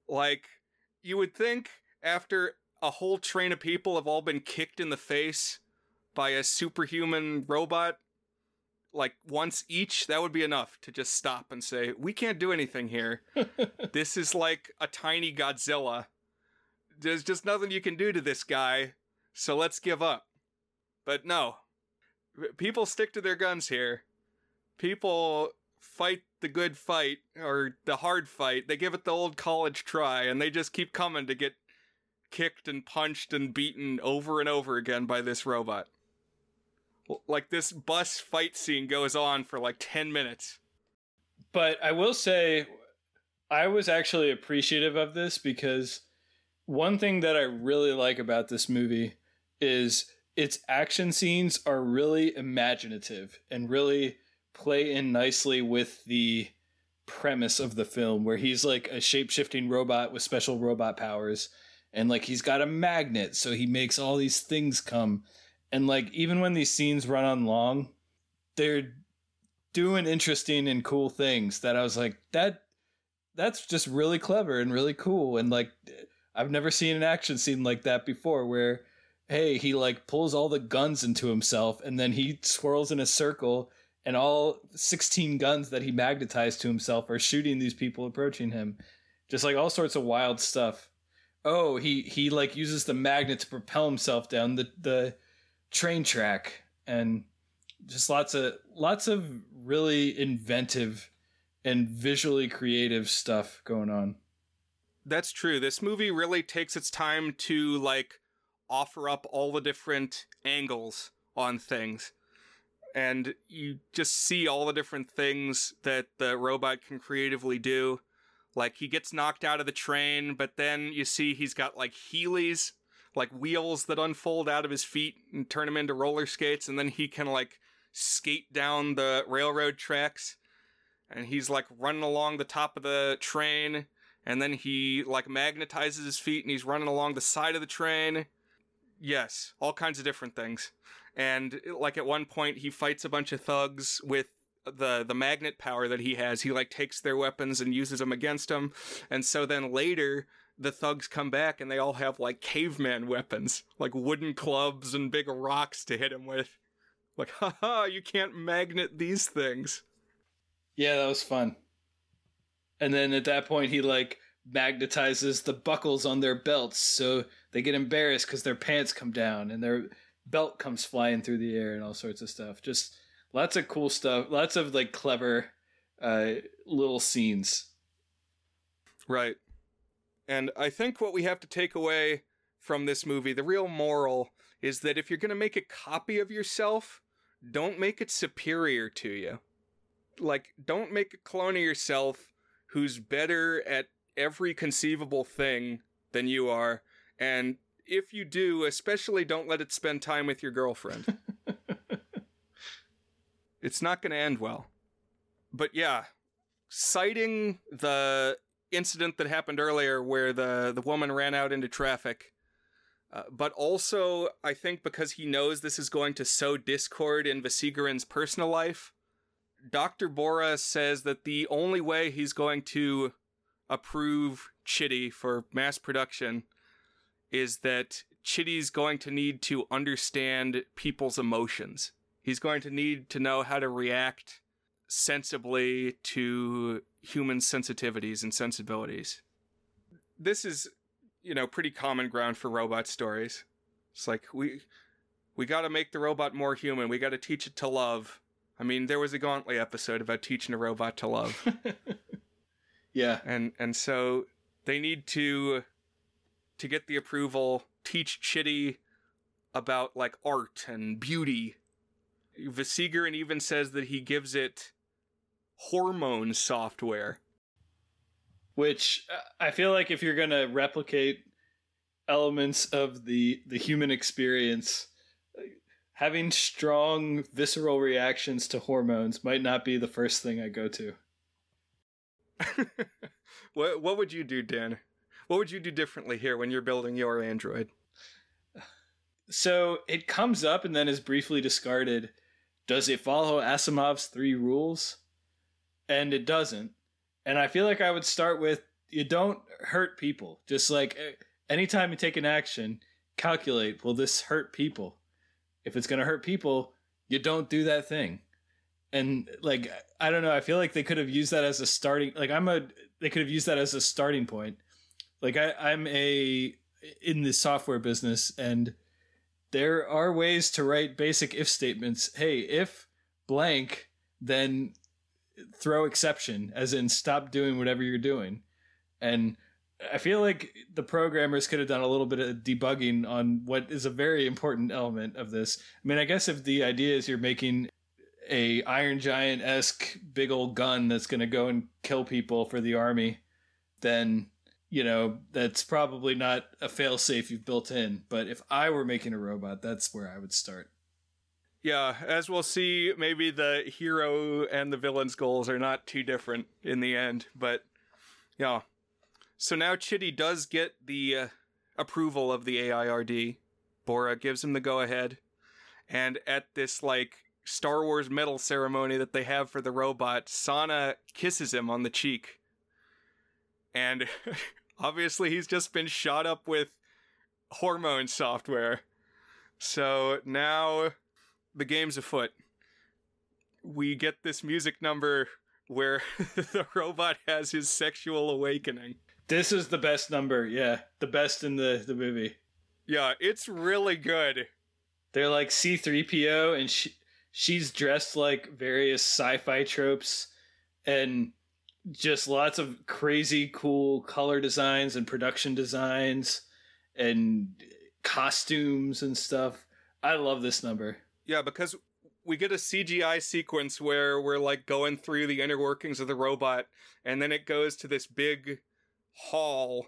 Like, you would think after a whole train of people have all been kicked in the face by a superhuman robot, like once each, that would be enough to just stop and say, We can't do anything here. this is like a tiny Godzilla. There's just nothing you can do to this guy, so let's give up. But no, people stick to their guns here. People fight the good fight or the hard fight. They give it the old college try and they just keep coming to get kicked and punched and beaten over and over again by this robot. Like this bus fight scene goes on for like 10 minutes. But I will say I was actually appreciative of this because one thing that I really like about this movie is its action scenes are really imaginative and really play in nicely with the premise of the film where he's like a shape-shifting robot with special robot powers and like he's got a magnet so he makes all these things come. And like even when these scenes run on long they're doing interesting and cool things that I was like that that's just really clever and really cool. And like I've never seen an action scene like that before where hey he like pulls all the guns into himself and then he swirls in a circle and all 16 guns that he magnetized to himself are shooting these people approaching him. Just like all sorts of wild stuff oh he he like uses the magnet to propel himself down the the train track. And just lots of lots of really inventive and visually creative stuff going on. That's true. This movie really takes its time to like offer up all the different angles on things. And you just see all the different things that the robot can creatively do. Like he gets knocked out of the train, but then you see he's got like Heelys, like wheels that unfold out of his feet and turn him into roller skates, and then he can like skate down the railroad tracks. And he's like running along the top of the train, and then he like magnetizes his feet and he's running along the side of the train. Yes, all kinds of different things and like at one point he fights a bunch of thugs with the the magnet power that he has he like takes their weapons and uses them against them and so then later the thugs come back and they all have like caveman weapons like wooden clubs and big rocks to hit him with. Like haha you can't magnet these things. Yeah that was fun. And then at that point he like magnetizes the buckles on their belts so they get embarrassed because their pants come down and their belt comes flying through the air and all sorts of stuff. Just lots of cool stuff. Lots of like clever uh, little scenes. Right. And I think what we have to take away from this movie, the real moral, is that if you're going to make a copy of yourself, don't make it superior to you. Like, don't make a clone of yourself who's better at every conceivable thing than you are, and if you do, especially don't let it spend time with your girlfriend. it's not going to end well. But yeah, citing the incident that happened earlier where the, the woman ran out into traffic, uh, but also, I think because he knows this is going to sow discord in Vasigaran's personal life, Dr. Bora says that the only way he's going to approve Chitty for mass production is that Chitty's going to need to understand people's emotions. He's going to need to know how to react sensibly to human sensitivities and sensibilities. This is, you know, pretty common ground for robot stories. It's like we we got to make the robot more human. We got to teach it to love. I mean, there was a Gauntlet episode about teaching a robot to love. yeah. And and so they need to to get the approval, teach Chitty about like art and beauty. Vasigaran even says that he gives it hormone software. Which uh, I feel like if you're gonna replicate elements of the the human experience, having strong visceral reactions to hormones might not be the first thing I go to. what what would you do, Dan? What would you do differently here when you're building your android? So it comes up and then is briefly discarded. Does it follow Asimov's three rules? And it doesn't. And I feel like I would start with you don't hurt people. Just like eh, anytime you take an action, calculate will this hurt people? If it's going to hurt people, you don't do that thing. And like I don't know, I feel like they could have used that as a starting like I'm a they could have used that as a starting point. Like I I'm a in the software business and there are ways to write basic if statements. Hey, if blank, then throw exception, as in stop doing whatever you're doing. And I feel like the programmers could have done a little bit of debugging on what is a very important element of this. I mean, I guess if the idea is you're making a Iron Giant esque big old gun that's going to go and kill people for the army, then you know that's probably not a failsafe you've built in. But if I were making a robot, that's where I would start. Yeah, as we'll see, maybe the hero and the villain's goals are not too different in the end, but yeah. So now Chitty does get the uh, approval of the AIRD. Bora gives him the go ahead. And at this, like, Star Wars medal ceremony that they have for the robot, Sana kisses him on the cheek. And obviously, he's just been shot up with hormone software. So now the game's afoot. We get this music number where the robot has his sexual awakening. This is the best number, yeah. The best in the, the movie. Yeah, it's really good. They're like C3PO and she, she's dressed like various sci-fi tropes and just lots of crazy cool color designs and production designs and costumes and stuff. I love this number. Yeah, because we get a CGI sequence where we're like going through the inner workings of the robot, and then it goes to this big hall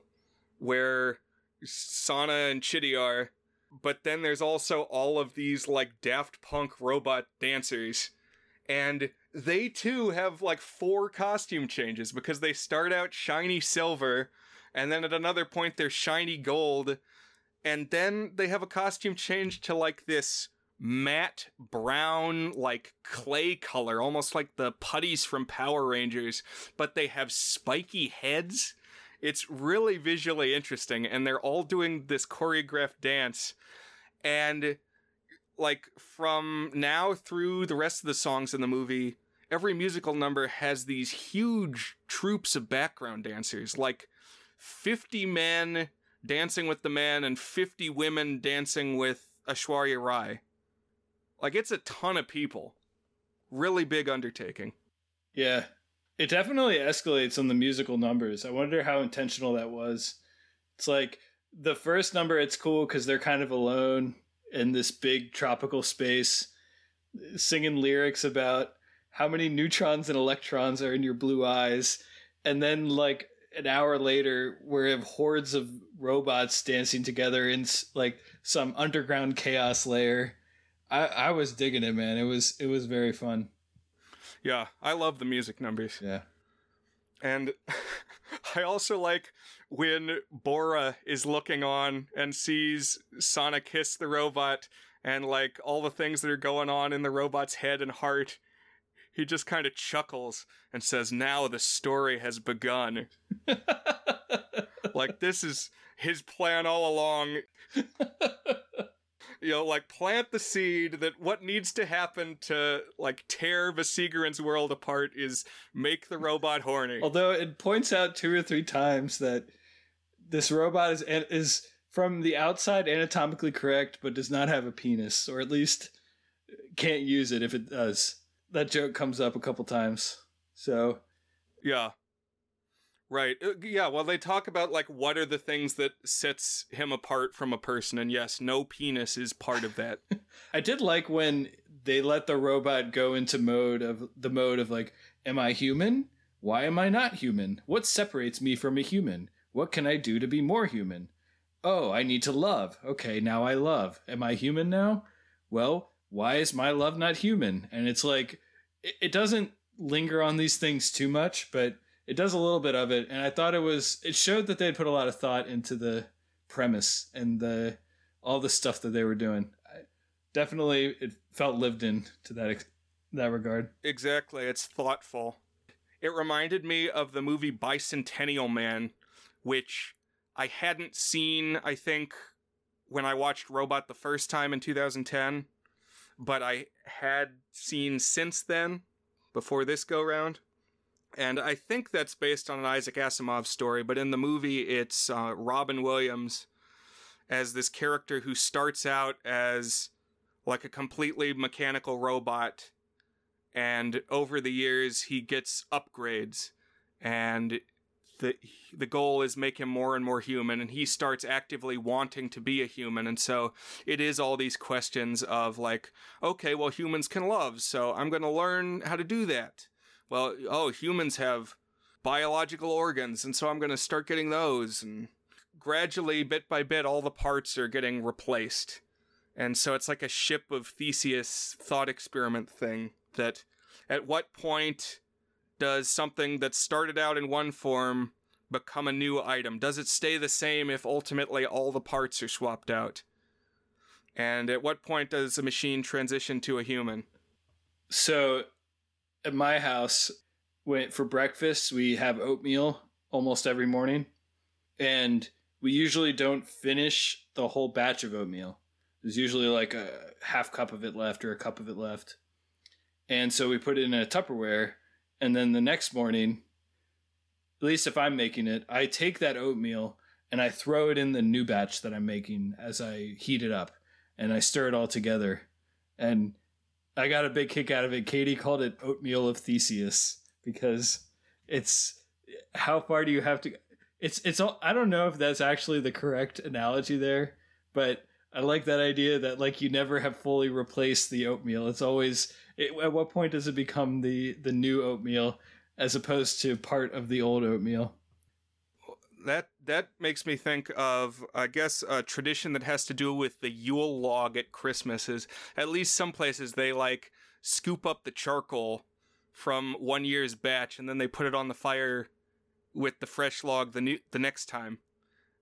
where Sana and Chitty are. But then there's also all of these like Daft Punk robot dancers. And they too have like four costume changes because they start out shiny silver, and then at another point they're shiny gold, and then they have a costume change to like this matte brown, like clay color, almost like the putties from Power Rangers, but they have spiky heads. It's really visually interesting, and they're all doing this choreographed dance. And like from now through the rest of the songs in the movie, every musical number has these huge troupes of background dancers, like 50 men dancing with the man and 50 women dancing with Aishwarya Rai. Like it's a ton of people. Really big undertaking. Yeah. It definitely escalates on the musical numbers. I wonder how intentional that was. It's like the first number it's cool cuz they're kind of alone in this big tropical space singing lyrics about how many neutrons and electrons are in your blue eyes and then like an hour later we have hordes of robots dancing together in like some underground chaos layer I, I was digging it, man. It was it was very fun. Yeah, I love the music numbers. Yeah. And I also like when Bora is looking on and sees Sana kiss the robot and like all the things that are going on in the robot's head and heart. He just kind of chuckles and says, Now the story has begun. like, this is his plan all along you know, like plant the seed that what needs to happen to like tear Vasigaran's world apart is make the robot horny. Although it points out two or three times that this robot is is from the outside anatomically correct, but does not have a penis, or at least can't use it if it does. That joke comes up a couple times. So, yeah. Right. Uh, Yeah, well they talk about like what are the things that sets him apart from a person and yes, no penis is part of that. I did like when they let the robot go into mode of the mode of like, am I human? Why am I not human? What separates me from a human? What can I do to be more human? Oh, I need to love. Okay, now I love. Am I human now? Well, why is my love not human? And it's like, it, it doesn't linger on these things too much, but it does a little bit of it. And I thought it was, it showed that they'd put a lot of thought into the premise and the, all the stuff that they were doing. I, definitely, it felt lived in to that, ex- that regard. exactly, it's thoughtful. It reminded me of the movie Bicentennial Man, which I hadn't seen, I think, when I watched Robot the first time in 2010, but I had seen since then, before this go round. And I think that's based on an Isaac Asimov story, but in the movie, it's uh, Robin Williams as this character who starts out as like a completely mechanical robot. And over the years, he gets upgrades. And the the goal is make him more and more human and he starts actively wanting to be a human. And so it is all these questions of like okay well humans can love so i'm going to learn how to do that. Well oh humans have biological organs and so i'm going to start getting those and gradually bit by bit all the parts are getting replaced. And so it's like a ship of theseus thought experiment thing that at what point does something that started out in one form become a new item? Does it stay the same if ultimately all the parts are swapped out? And at what point does a machine transition to a human? So, at my house, when, for breakfast, we have oatmeal almost every morning. And we usually don't finish the whole batch of oatmeal. There's usually like a half cup of it left or a cup of it left. And so we put it in a Tupperware. And then the next morning, at least if I'm making it, I take that oatmeal and I throw it in the new batch that I'm making as I heat it up. And I stir it all together. And I got a big kick out of it. Katie called it oatmeal of Theseus because it's how far do you have to it's it's all I don't know if that's actually the correct analogy there, but I like that idea that like you never have fully replaced the oatmeal. It's always it, at what point does it become the the new oatmeal as opposed to part of the old oatmeal? That that makes me think of I guess a tradition that has to do with the Yule log at Christmas is at least some places they like scoop up the charcoal from one year's batch and then they put it on the fire with the fresh log the new the next time.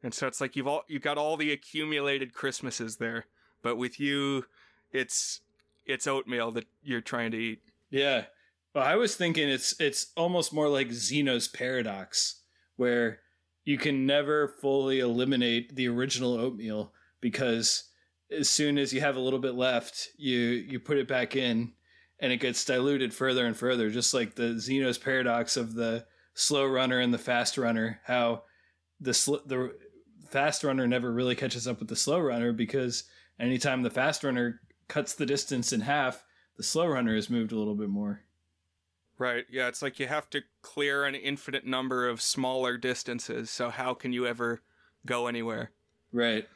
And so it's like you've all you've got all the accumulated Christmases there, but with you it's it's oatmeal that you're trying to eat. Yeah. Well, I was thinking it's it's almost more like Zeno's paradox, where you can never fully eliminate the original oatmeal because as soon as you have a little bit left, you you put it back in, and it gets diluted further and further. Just like the Zeno's paradox of the slow runner and the fast runner, how the sl- the fast runner never really catches up with the slow runner because anytime the fast runner cuts the distance in half, the slow runner has moved a little bit more. Right. Yeah, it's like you have to clear an infinite number of smaller distances, so how can you ever go anywhere? Right.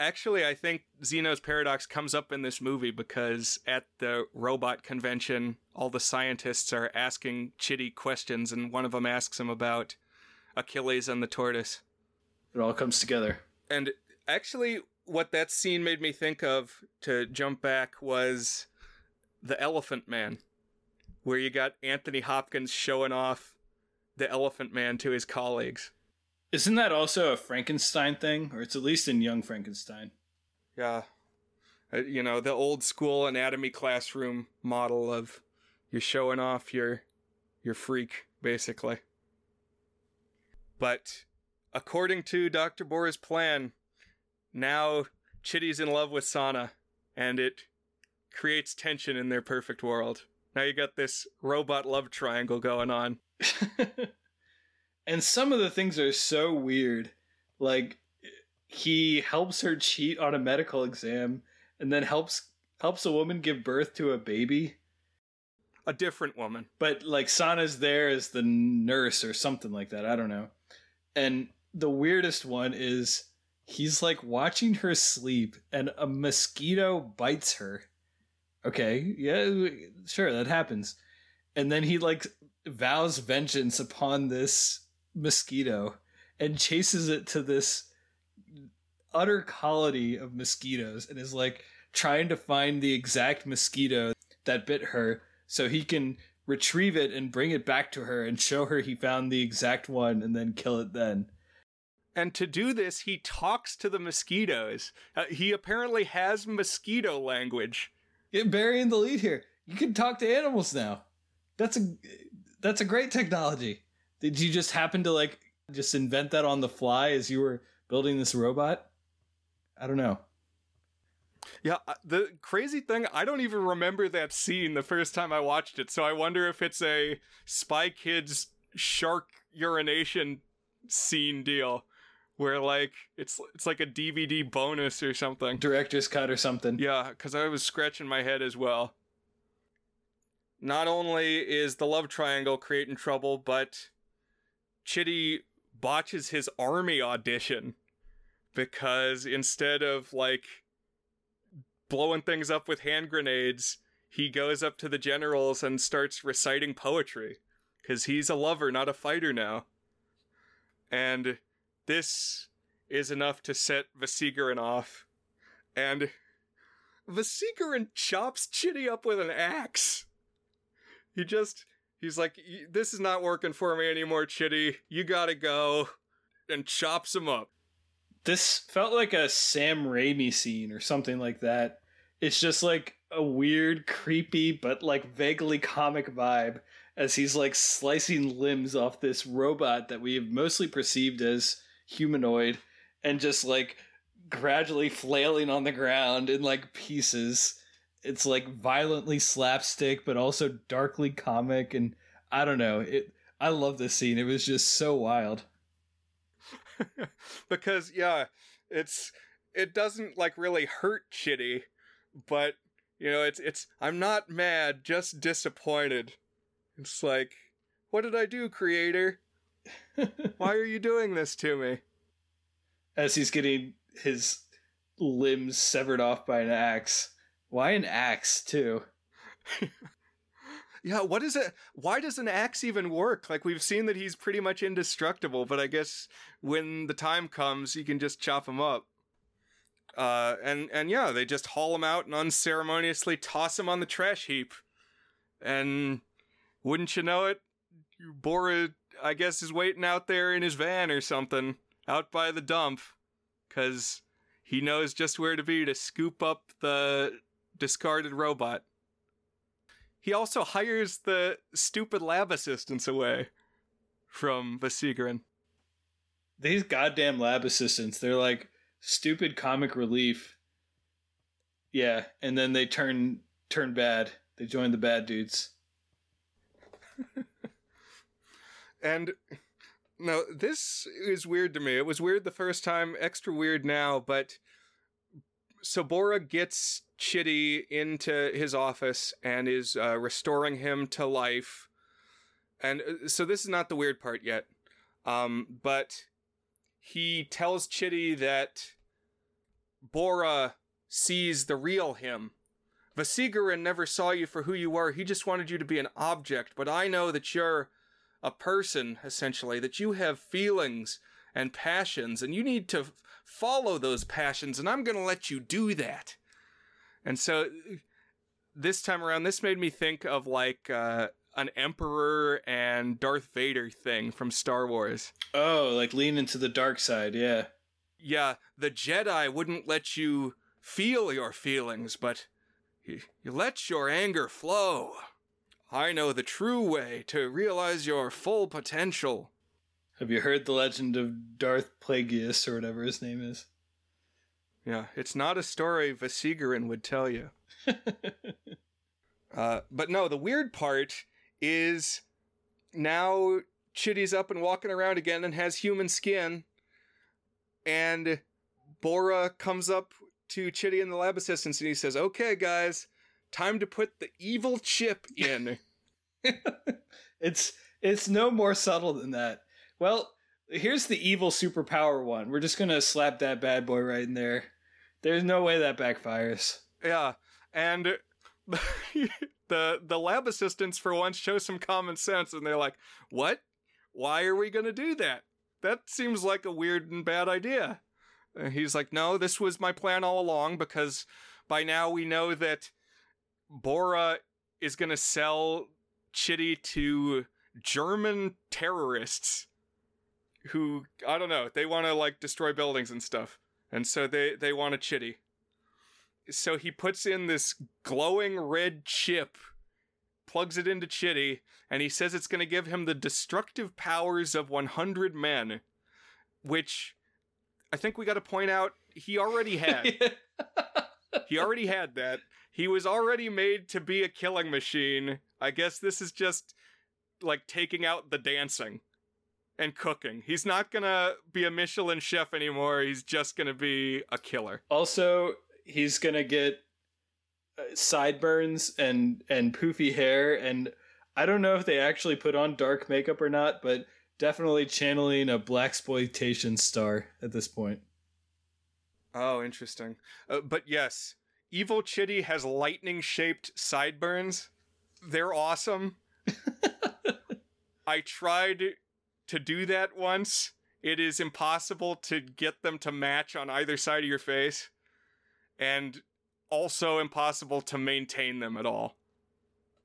Actually, I think Zeno's paradox comes up in this movie because at the robot convention, all the scientists are asking Chitty questions, and one of them asks him about Achilles and the tortoise. It all comes together. And actually, what that scene made me think of to jump back was the Elephant Man, where you got Anthony Hopkins showing off the Elephant Man to his colleagues. Isn't that also a Frankenstein thing, or it's at least in Young Frankenstein? Yeah. Uh, you know, the old school anatomy classroom model of you're showing off your your freak basically. But according to Dr. Bora's plan, now Chitty's in love with Sana and it creates tension in their perfect world. Now you got this robot love triangle going on. and some of the things are so weird. Like he helps her cheat on a medical exam and then helps helps a woman give birth to a baby. a different woman. But like Sana's there as the nurse or something like that. I don't know. And the weirdest one is he's like watching her sleep and a mosquito bites her. Okay, yeah, sure, that happens. And then he like vows vengeance upon this mosquito and chases it to this utter colony of mosquitoes and is like trying to find the exact mosquito that bit her so he can retrieve it and bring it back to her and show her he found the exact one and then kill it then. And to do this, he talks to the mosquitoes. Uh, he apparently has mosquito language. Get burying the lead here. You can talk to animals now. That's a that's a great technology. Did you just happen to like just invent that on the fly as you were building this robot? I don't know. Yeah, uh, the crazy thing, I don't even remember that scene the first time I watched it, so I wonder if it's a Spy Kids shark urination scene deal where like it's it's like a DVD bonus or something. Director's cut or something. Yeah, cuz I was scratching my head as well. Not only is the love triangle creating trouble, but Chitty botches his army audition because instead of like blowing things up with hand grenades, he goes up to the generals and starts reciting poetry because he's a lover, not a fighter now. And this is enough to set Vasigaran off. And Vasigaran chops Chitty up with an axe. He just, he's like, this is not working for me anymore, Chitty. You gotta go. And chops him up. This felt like a Sam Raimi scene or something like that. It's just like a weird, creepy, but like vaguely comic vibe as he's like slicing limbs off this robot that we have mostly perceived as humanoid and just like gradually flailing on the ground in like pieces. It's like violently slapstick, but also darkly comic, and I don't know. It. I love this scene. It was just so wild. because yeah, it's it doesn't like really hurt Chitty, but you know, it's it's I'm not mad, just disappointed. It's like, what did I do, creator? Why are you doing this to me? As he's getting his limbs severed off by an axe. Why an axe, too? yeah, what is it? Why does an axe even work? Like, we've seen that he's pretty much indestructible, but I guess when the time comes, you can just chop him up. Uh, and, and yeah, they just haul him out and unceremoniously toss him on the trash heap. And wouldn't you know it, Bora I guess, is waiting out there in his van or something out by the dump because he knows just where to be to scoop up the discarded robot. He also hires the stupid lab assistants away from Vasigaran. These goddamn lab assistants, they're like stupid comic relief. Yeah, and then they turn turn bad. They join the bad dudes. And now this is weird to me. It was weird the first time, extra weird now, but so Bora gets Chitty into his office and is uh, restoring him to life. And uh, so this is not the weird part yet. Um, but he tells Chitty that Bora sees the real him. Vasigaran never saw you for who you were. He just wanted you to be an object. But I know that you're a person, essentially, that you have feelings and passions, and you need to follow those passions, and I'm going to let you do that. And so this time around, this made me think of like uh, an Emperor and Darth Vader thing from Star Wars. Oh, like lean into the dark side, yeah. Yeah, the Jedi wouldn't let you feel your feelings, but you, you let your anger flow. I know the true way to realize your full potential. Have you heard the legend of Darth Plagueis or whatever his name is? Yeah, it's not a story Vasigaran would tell you. uh, but no, the weird part is now Chitty's up and walking around again and has human skin. And Bora comes up to Chitty and the lab assistants and he says, Okay, guys, time to put the evil chip in. it's it's no more subtle than that. Well, here's the evil superpower one. We're just gonna slap that bad boy right in there. There's no way that backfires. Yeah, and the the lab assistants for once show some common sense, and they're like, "What? Why are we gonna do that? That seems like a weird and bad idea." And he's like, "No, this was my plan all along because by now we know that Bora is gonna sell Chitty to German terrorists." Who I don't know, they want to like destroy buildings and stuff, and so they they want a chitty so he puts in this glowing red chip, plugs it into Chitty, and he says it's going to give him the destructive powers of 100 men, which I think we got to point out he already had. he already had that. He was already made to be a killing machine. I guess this is just like taking out the dancing and cooking. He's not gonna be a Michelin chef anymore. He's just gonna be a killer. Also, he's gonna get uh, sideburns and and poofy hair and I don't know if they actually put on dark makeup or not, but definitely channeling a blaxploitation star at this point. Oh, interesting. Uh, but yes, Evil Chitty has lightning shaped sideburns. They're awesome. I tried to do that once. It is impossible to get them to match on either side of your face and also impossible to maintain them at all.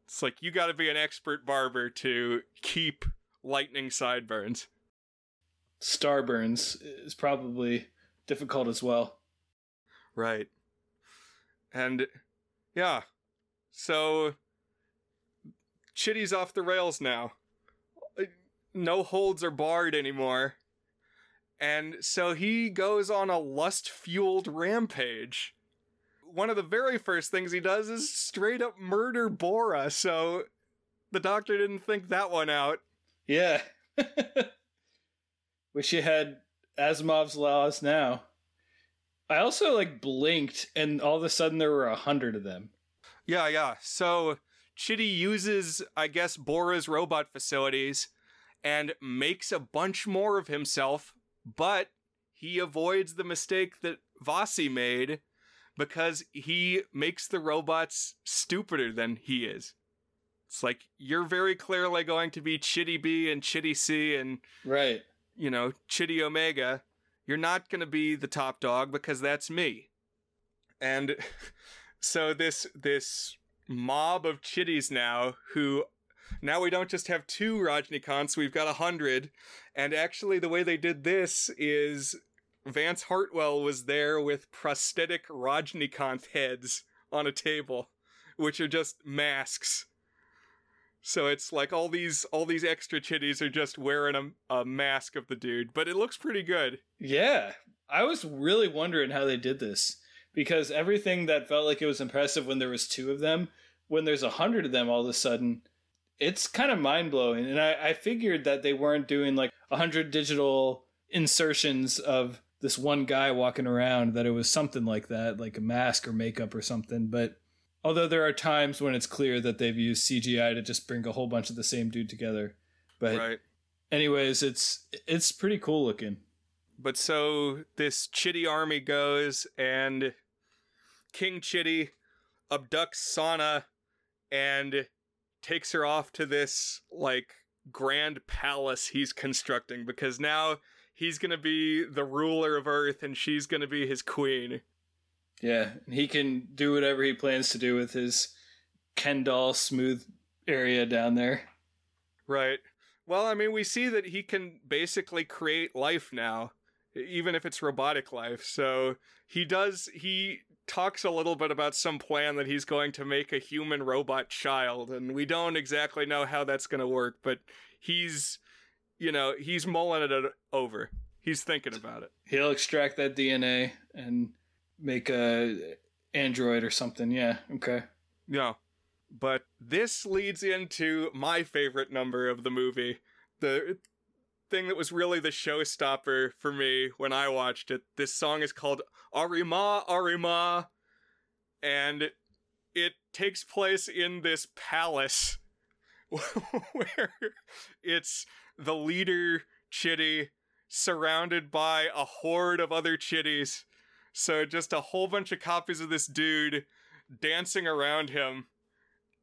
It's like you got to be an expert barber to keep lightning sideburns. Starburns is probably difficult as well. Right. And yeah. So Chitty's off the rails now. Uh, no holds are barred anymore. And so he goes on a lust fueled rampage one of the very first things he does is straight up murder Bora, so the doctor didn't think that one out. Yeah. Wish you had Asimov's laws now. I also like blinked and all of a sudden there were a hundred of them. Yeah, yeah. So Chitty uses, I guess, Bora's robot facilities and makes a bunch more of himself, but he avoids the mistake that Vasi made because he makes the robots stupider than he is. It's like you're very clearly going to be Chitty B and Chitty C and right, you know, Chitty Omega. You're not going to be the top dog because that's me. And so this this mob of chitties now who now we don't just have two Rajnikants, we've got a hundred. And actually the way they did this is Vance Hartwell was there with prosthetic Rajnikant heads on a table, which are just masks. So it's like all these all these extra chitties are just wearing a, a mask of the dude, but it looks pretty good. Yeah, I was really wondering how they did this because everything that felt like it was impressive when there was two of them, when there's a hundred of them, all of a sudden, it's kind of mind blowing. And I, I figured that they weren't doing like a hundred digital insertions of this one guy walking around that it was something like that, like a mask or makeup or something. But although there are times when it's clear that they've used CGI to just bring a whole bunch of the same dude together. But right. anyways, it's it's pretty cool looking. But so this Chitty army goes and King Chitty abducts Sana and takes her off to this like grand palace he's constructing because now he's gonna be the ruler of Earth and she's gonna be his queen. Yeah, he can do whatever he plans to do with his Ken doll smooth area down there. Right. Well, I mean, we see that he can basically create life now, even if it's robotic life. So he does, he talks a little bit about some plan that he's going to make a human robot child, and we don't exactly know how that's going to work, but he's you know, he's mulling it over. He's thinking about it. He'll extract that DNA and make a android or something. Yeah. Okay. Yeah. But this leads into my favorite number of the movie. The thing that was really the showstopper for me when I watched it. This song is called Arima Arima and it takes place in this palace where it's the leader chitty surrounded by a horde of other chitties. So just a whole bunch of copies of this dude dancing around him,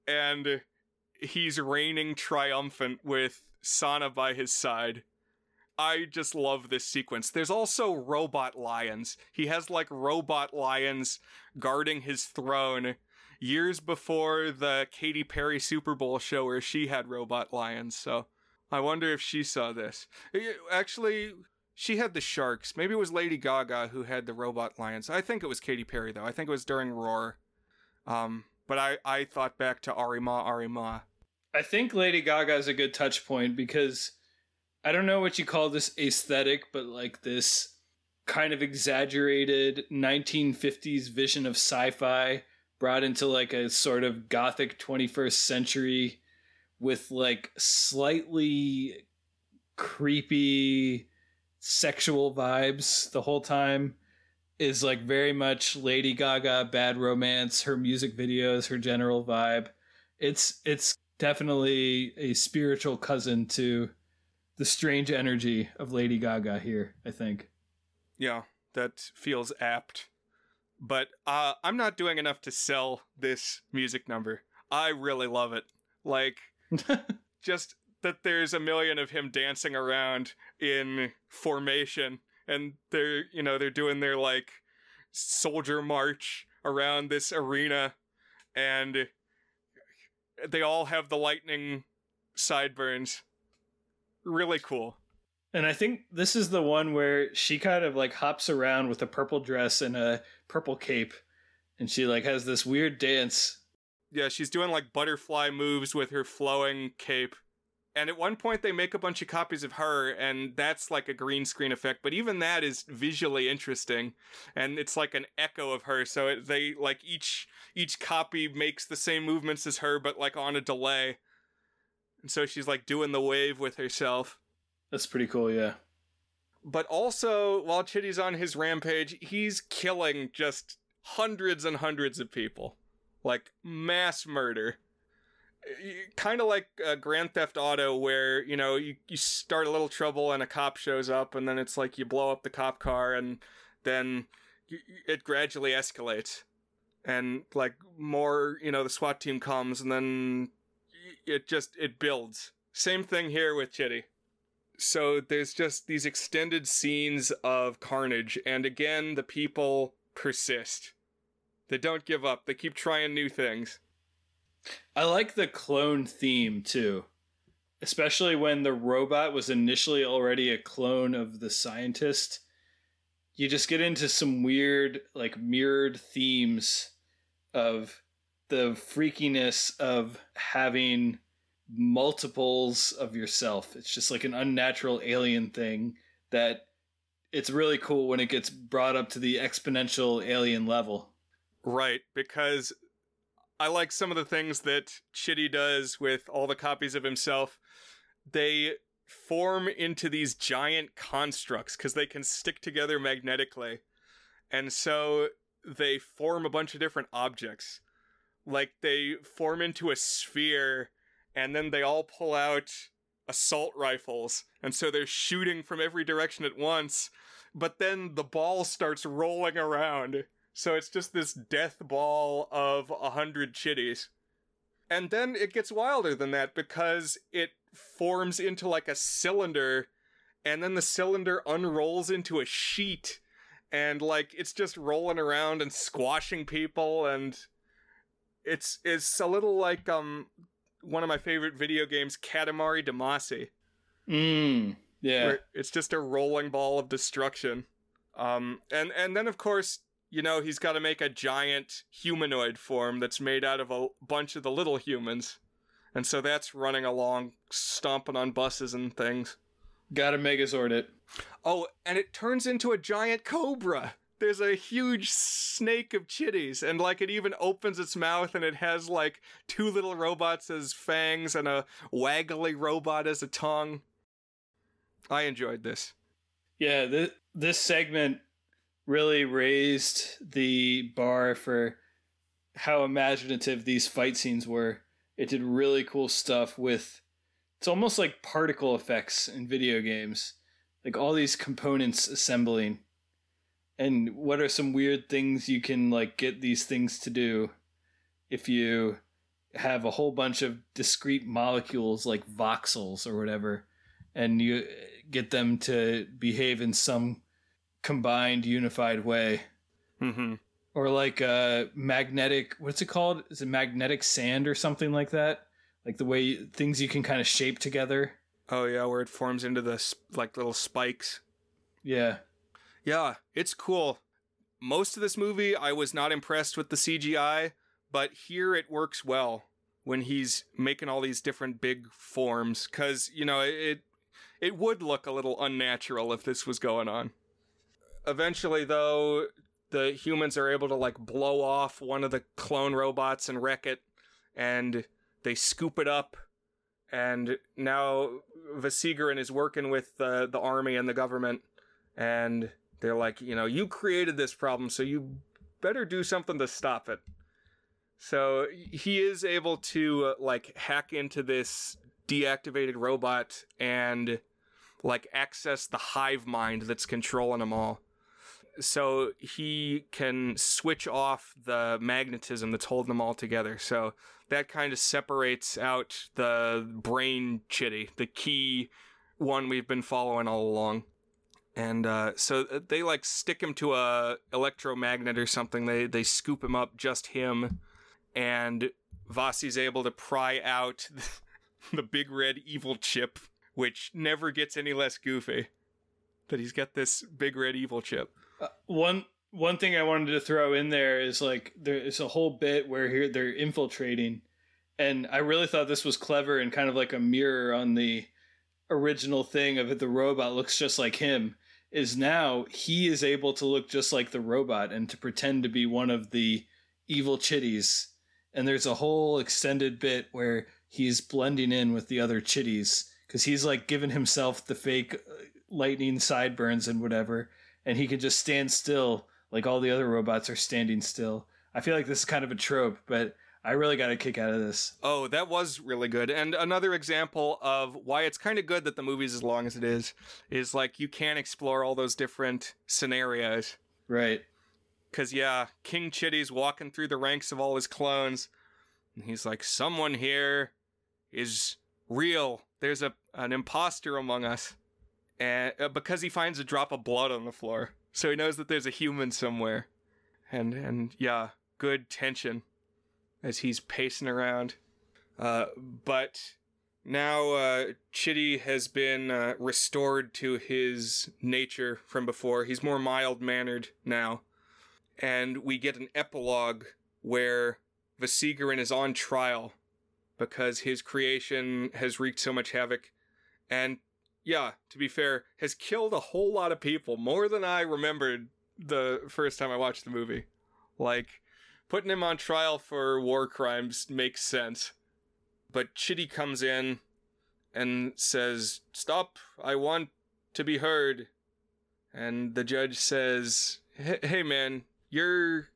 and he's reigning triumphant with Sana by his side. I just love this sequence. There's also robot lions. He has like robot lions guarding his throne years before the Katy Perry Super Bowl show where she had robot lions. So I wonder if she saw this. Eh, actually, she had the sharks. Maybe it was Lady Gaga who had the robot lions. I think it was Katy Perry though. I think it was during Roar. Um, but I I thought back to Arima Arima. I think Lady Gaga is a good touch point because I don't know what you call this aesthetic, but like this kind of exaggerated 1950s vision of sci-fi brought into like a sort of gothic 21st century with like slightly creepy sexual vibes the whole time is like very much Lady Gaga bad romance her music videos her general vibe it's it's definitely a spiritual cousin to the strange energy of Lady Gaga here, I think. Yeah, that feels apt. But uh, I'm not doing enough to sell this music number. I really love it. Like, just that there's a million of him dancing around in formation, and they're, you know, they're doing their, like, soldier march around this arena, and they all have the lightning sideburns really cool. And I think this is the one where she kind of like hops around with a purple dress and a purple cape and she like has this weird dance. Yeah, she's doing like butterfly moves with her flowing cape. And at one point they make a bunch of copies of her and that's like a green screen effect, but even that is visually interesting and it's like an echo of her so it, they like each each copy makes the same movements as her but like on a delay and so she's like doing the wave with herself. That's pretty cool, yeah. But also, while Chitty's on his rampage, he's killing just hundreds and hundreds of people. Like mass murder. Kind of like uh, Grand Theft Auto, where, you know, you, you start a little trouble and a cop shows up, and then it's like you blow up the cop car, and then it gradually escalates. And, like, more, you know, the SWAT team comes, and then it just it builds. Same thing here with Chitty. So there's just these extended scenes of carnage, and again the people persist. They don't give up. They keep trying new things. I like the clone theme too. Especially when the robot was initially already a clone of the scientist. You just get into some weird, like mirrored themes of the freakiness of having multiples of yourself. It's just like an unnatural alien thing that it's really cool when it gets brought up to the exponential alien level. Right, because I like some of the things that Chitty does with all the copies of himself. They form into these giant constructs because they can stick together magnetically. And so they form a bunch of different objects like they form into a sphere and then they all pull out assault rifles and so they're shooting from every direction at once but then the ball starts rolling around so it's just this death ball of a hundred chitties and then it gets wilder than that because it forms into like a cylinder and then the cylinder unrolls into a sheet and like it's just rolling around and squashing people and it's it's a little like um one of my favorite video games, Katamari Damacy. Mm, yeah. it's just a rolling ball of destruction. Um, and and then of course, you know, he's got to make a giant humanoid form that's made out of a bunch of the little humans, and so that's running along, stomping on buses and things. Got to Megazord it. Oh, and it turns into a giant cobra there's a huge snake of chitties and like it even opens its mouth and it has like two little robots as fangs and a waggly robot as a tongue i enjoyed this yeah this, this segment really raised the bar for how imaginative these fight scenes were it did really cool stuff with it's almost like particle effects in video games. Like all these components assembling. And what are some weird things you can like get these things to do if you have a whole bunch of discrete molecules like voxels or whatever and you get them to behave in some combined unified way Mm-hmm. or like uh magnetic what's it called is it magnetic sand or something like that like the way things you can kind of shape together Oh yeah, where it forms into the like little spikes. yeah Yeah, it's cool. Most of this movie, I was not impressed with the CGI, but here it works well when he's making all these different big forms. Cause you know it it would look a little unnatural if this was going on. Eventually, though, the humans are able to like blow off one of the clone robots and wreck it, and they scoop it up. And now Vasigaran is working with the the army and the government, and they're like, you know, you created this problem, so you better do something to stop it. So he is able to uh, like hack into this deactivated robot and like access the hive mind that's controlling them all. So he can switch off the magnetism that's holding them all together. So that kind of separates out the brain chitty, the key one we've been following all along and uh, so they like stick him to a electromagnet or something. They they scoop him up, just him, and Vasi's able to pry out the big red evil chip, which never gets any less goofy. That he's got this big red evil chip. One one thing I wanted to throw in there is like there's a whole bit where here they're infiltrating, and I really thought this was clever and kind of like a mirror on the original thing of it. The robot looks just like him. Is now he is able to look just like the robot and to pretend to be one of the evil chitties. And there's a whole extended bit where he's blending in with the other chitties because he's like giving himself the fake uh, lightning sideburns and whatever and he can just stand still like all the other robots are standing still. I feel like this is kind of a trope, but I really got a kick out of this. Oh, that was really good. And another example of why it's kind of good that the movie's as long as it is is like you can explore all those different scenarios. Right. Cause yeah, King Chitty's walking through the ranks of all his clones, and he's like, "Someone here is real. There's a an imposter among us," and uh, because he finds a drop of blood on the floor, so he knows that there's a human somewhere, and and yeah, good tension as he's pacing around. Uh, but now uh, Chitty has been uh, restored to his nature from before. He's more mild mannered now and we get an epilogue where Vasigaran is on trial because his creation has wreaked so much havoc and yeah to be fair has killed a whole lot of people more than i remembered the first time i watched the movie like putting him on trial for war crimes makes sense but chitty comes in and says stop i want to be heard and the judge says hey man you're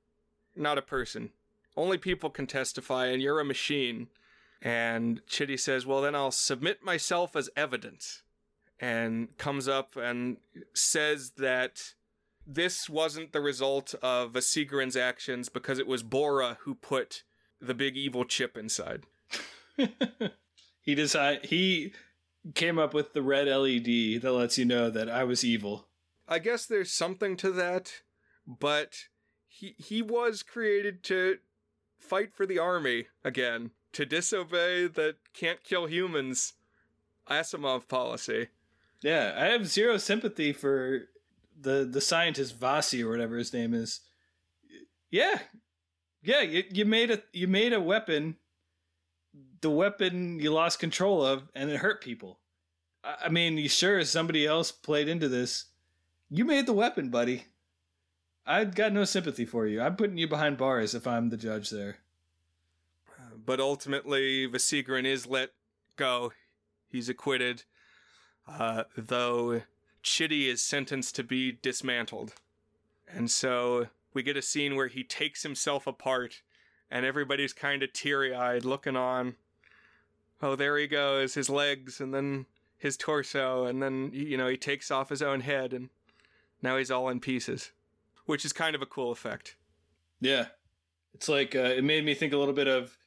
not a person. Only people can testify, and you're a machine. And Chitty says, Well, then I'll submit myself as evidence. And comes up and says that this wasn't the result of Vasigaran's actions because it was Bora who put the big evil chip inside. he decided he came up with the red LED that lets you know that I was evil. I guess there's something to that, but he he was created to fight for the army again, to disobey the can't kill humans Asimov policy. Yeah, I have zero sympathy for the the scientist Vasi or whatever his name is. Yeah, yeah, you, you made a you made a weapon, the weapon you lost control of, and it hurt people. I, I mean, you sure as somebody else played into this? You made the weapon, buddy. I've got no sympathy for you. I'm putting you behind bars if I'm the judge there. But ultimately, Vasigaran is let go. He's acquitted, uh, though Chitty is sentenced to be dismantled. And so we get a scene where he takes himself apart, and everybody's kind of teary eyed looking on. oh, there he goes, his legs, and then his torso, and then, you know, he takes off his own head, and now he's all in pieces, which is kind of a cool effect. Yeah. It's like, uh, it made me think a little bit of,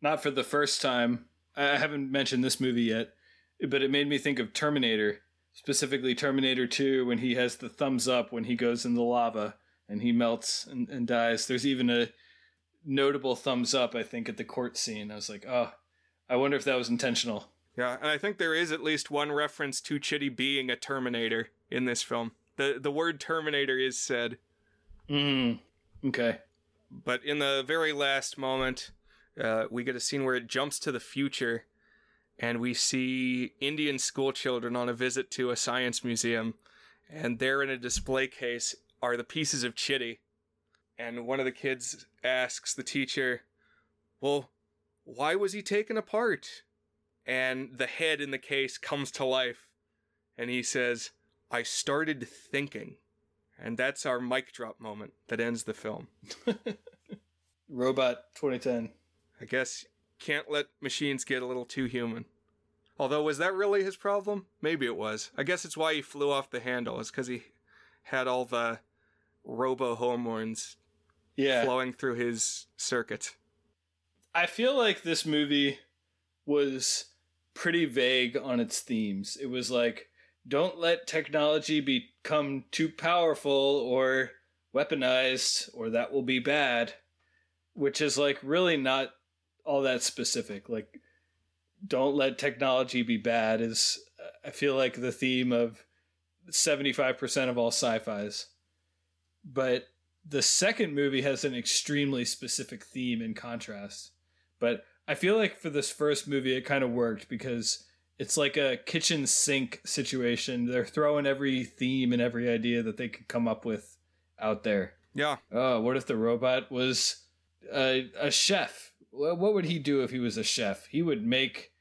not for the first time, I haven't mentioned this movie yet, but it made me think of Terminator, specifically Terminator 2, when he has the thumbs up when he goes in the lava and he melts and, and dies. There's even a notable thumbs up, I think, at the court scene. I was like, oh, I wonder if that was intentional. Yeah, and I think there is at least one reference to Chitty being a Terminator in this film. The the word Terminator is said. Mm. Okay. But in the very last moment, uh, we get a scene where it jumps to the future, and we see Indian school children on a visit to a science museum, and there in a display case are the pieces of Chitty. And one of the kids asks the teacher, Well, why was he taken apart? And the head in the case comes to life, and he says, I started thinking. And that's our mic drop moment that ends the film. Robot 2010. I guess can't let machines get a little too human. Although, was that really his problem? Maybe it was. I guess it's why he flew off the handle, is because he had all the robo hormones yeah. flowing through his circuit. I feel like this movie was pretty vague on its themes. It was like, don't let technology become too powerful or weaponized, or that will be bad, which is like really not all that specific. Like, don't let technology be bad is, I feel like, the theme of 75% of all sci fis. But the second movie has an extremely specific theme in contrast. But I feel like for this first movie, it kind of worked because it's like a kitchen sink situation. They're throwing every theme and every idea that they could come up with out there. Yeah. Oh, what if the robot was a, a chef? What would he do if he was a chef? He would make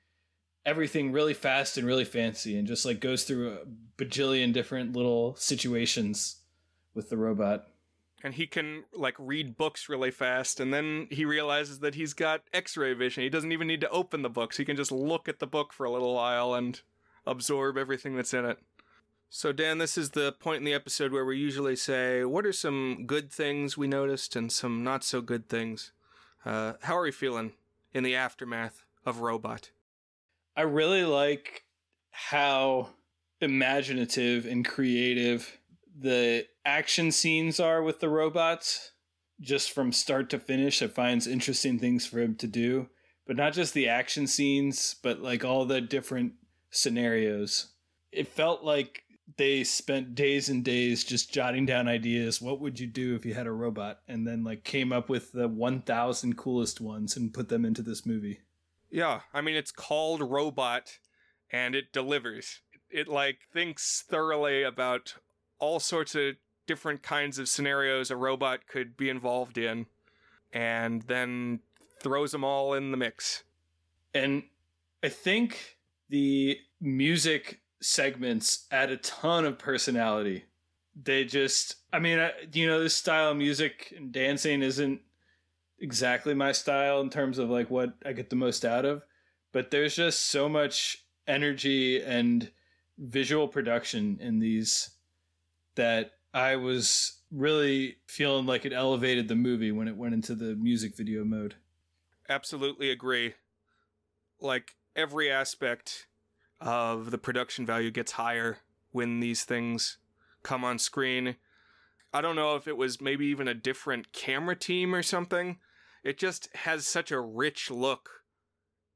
everything really fast and really fancy and just like goes through a bajillion different little situations with the robot. And he can like read books really fast and then he realizes that he's got x-ray vision. He doesn't even need to open the books. He can just look at the book for a little while and absorb everything that's in it. So dan this is the point in the episode where we usually say what are some good things we noticed and some not so good things uh, how are you feeling in the aftermath of robot? I really like how imaginative and creative the action scenes are with the robots. Just from start to finish it finds interesting things for him to do. But not just the action scenes but like all the different scenarios. It felt like they spent days and days just jotting down ideas. What would you do if you had a robot? And then like came up with the 1000 coolest ones and put them into this movie. Yeah i mean it's called robot and it delivers. It like thinks thoroughly about all sorts of different kinds of scenarios a robot could be involved in and then throws them all in the mix. And I think the music segments add a ton of personality. They just, I mean, I, you know, this style of music and dancing isn't exactly my style in terms of like what I get the most out of, but there's just so much energy and visual production in these that I was really feeling like it elevated the movie when it went into the music video mode. Absolutely agree. Like every aspect of the production value gets higher when these things come on screen. I don't know if it was maybe even a different camera team or something. It just has such a rich look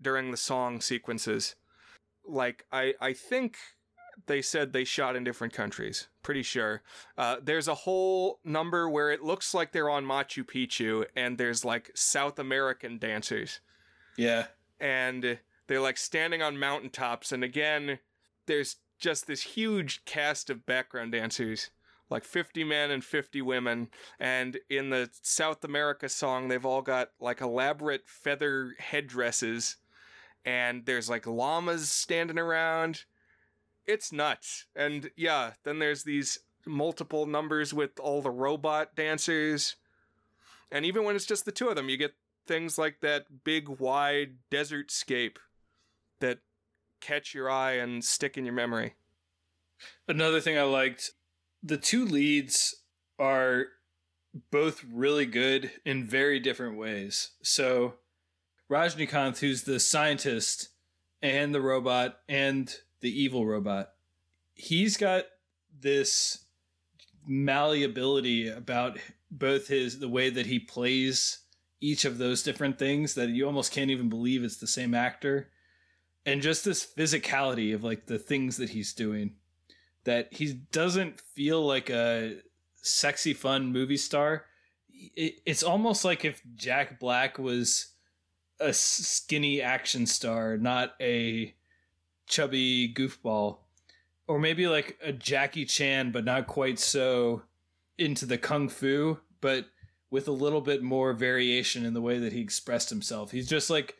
during the song sequences. Like I I think they said they shot in different countries. Pretty sure. Uh, there's a whole number where it looks like they're on Machu Picchu, and there's like South American dancers. Yeah. And they're like standing on mountaintops, and again, there's just this huge cast of background dancers. Like 50 men and 50 women. And in the South America song, they've all got like elaborate feather headdresses. And there's like llamas standing around it's nuts. And yeah, then there's these multiple numbers with all the robot dancers. And even when it's just the two of them, you get things like that big wide desert scape that catch your eye and stick in your memory. Another thing I liked the two leads are both really good in very different ways. So, Rajnikanth, who's the scientist and the robot and the evil robot, he's got this malleability about both his the way that he plays each of those different things that you almost can't even believe it's the same actor and just this physicality of like the things that he's doing that he doesn't feel like a sexy fun movie star. It's almost like if jack black was a skinny action star not a chubby goofball. Or maybe like a jackie chan but not quite so into the kung fu but with a little bit more variation in the way that he expressed himself. He's just like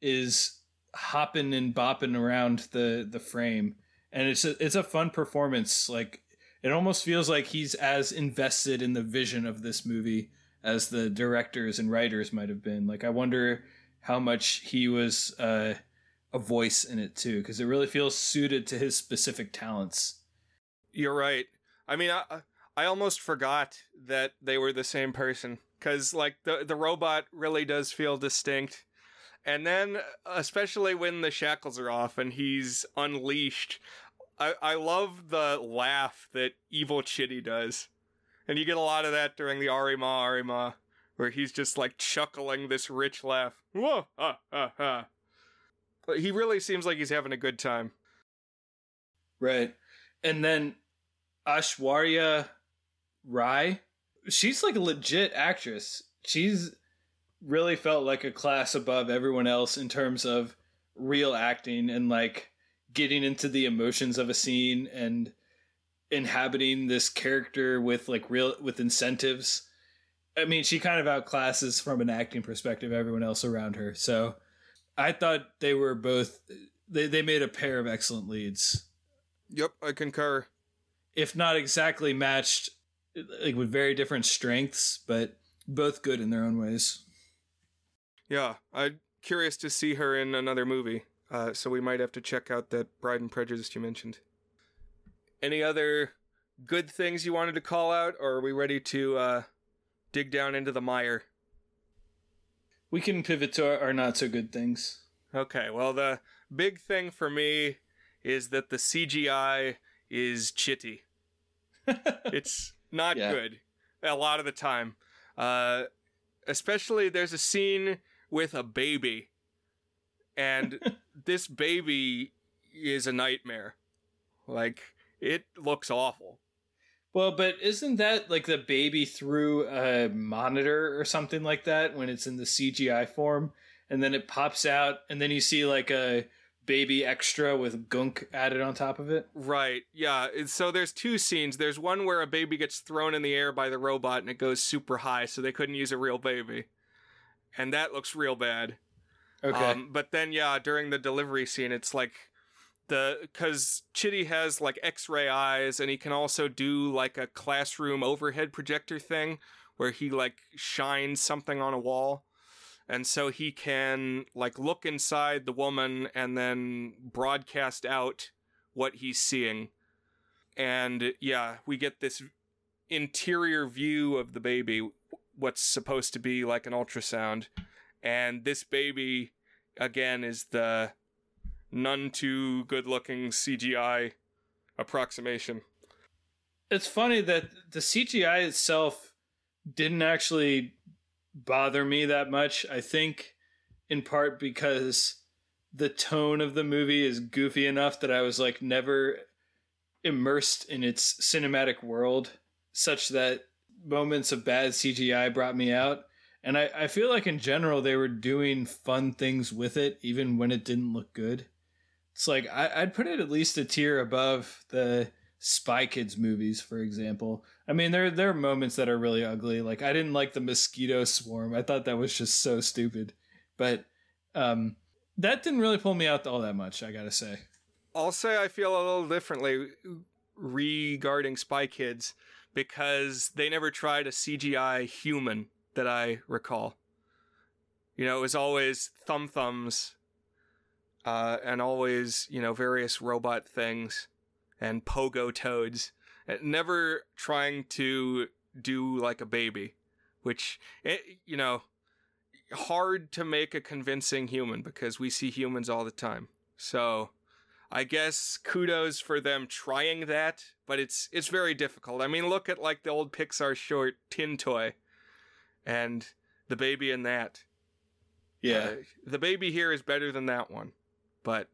is hopping and bopping around the the frame. And it's a, it's a fun performance. Like it almost feels like he's as invested in the vision of this movie as the directors and writers might have been. Like i wonder how much he was uh, a voice in it too because it really feels suited to his specific talents. You're right. I mean i i almost forgot that they were the same person because like the the robot really does feel distinct and then, especially when the shackles are off and he's unleashed, I, I love the laugh that Evil Chitty does. And you get a lot of that during the Arima Arima, where he's just like chuckling this rich laugh. Whoa, ha, ha, ha. But he really seems like he's having a good time. Right. And then Aishwarya Rai, she's like a legit actress. She's really felt like a class above everyone else in terms of real acting and like getting into the emotions of a scene and inhabiting this character with like real with incentives. I mean, she kind of outclasses from an acting perspective everyone else around her. So I thought they were both they, they made a pair of excellent leads. Yep, I concur. If not exactly matched like with very different strengths, but both good in their own ways. Yeah, I'm curious to see her in another movie. Uh, so we might have to check out that Bride and Prejudice you mentioned. Any other good things you wanted to call out, or are we ready to uh, dig down into the mire? We can pivot to our, our not so good things. Okay, well, the big thing for me is that the CGI is chitty. it's not yeah. good a lot of the time. Uh, especially, there's a scene with a baby. And this baby is a nightmare. Like, it looks awful. Well, but isn't that like the baby through a monitor or something like that when it's in the CGI form? And then it pops out, and then you see like a baby extra with gunk added on top of it. Right. Yeah. So there's two scenes. There's one where a baby gets thrown in the air by the robot and it goes super high, so they couldn't use a real baby and that looks real bad. Okay. Um, but then yeah, during the delivery scene, it's like the because Chitty has like X-ray eyes, and he can also do like a classroom overhead projector thing where he like shines something on a wall. And so he can like look inside the woman and then broadcast out what he's seeing. And yeah, we get this interior view of the baby what's supposed to be like an ultrasound. And this baby, again, is the none too good looking CGI approximation. It's funny that the CGI itself didn't actually bother me that much. I think in part because the tone of the movie is goofy enough that I was like never immersed in its cinematic world such that moments of bad CGI brought me out. And I, I feel like in general they were doing fun things with it, even when it didn't look good. It's like I, I'd put it at least a tier above the Spy Kids movies, for example. I mean, there there are moments that are really ugly. Like I didn't like the mosquito swarm. I thought that was just so stupid. But um, that didn't really pull me out all that much. I gotta say. I'll say I feel a little differently regarding Spy Kids because they never tried a CGI human that I recall. You know, it was always thumb thumbs. uh, and always, you know, various robot things and pogo toads, never trying to do like a baby, which, it, you know, hard to make a convincing human because we see humans all the time. So, I guess kudos for them trying that, but it's it's very difficult. I mean, look at like the old Pixar short Tin Toy and the baby in that. Yeah. Uh, the baby here is better than that one, but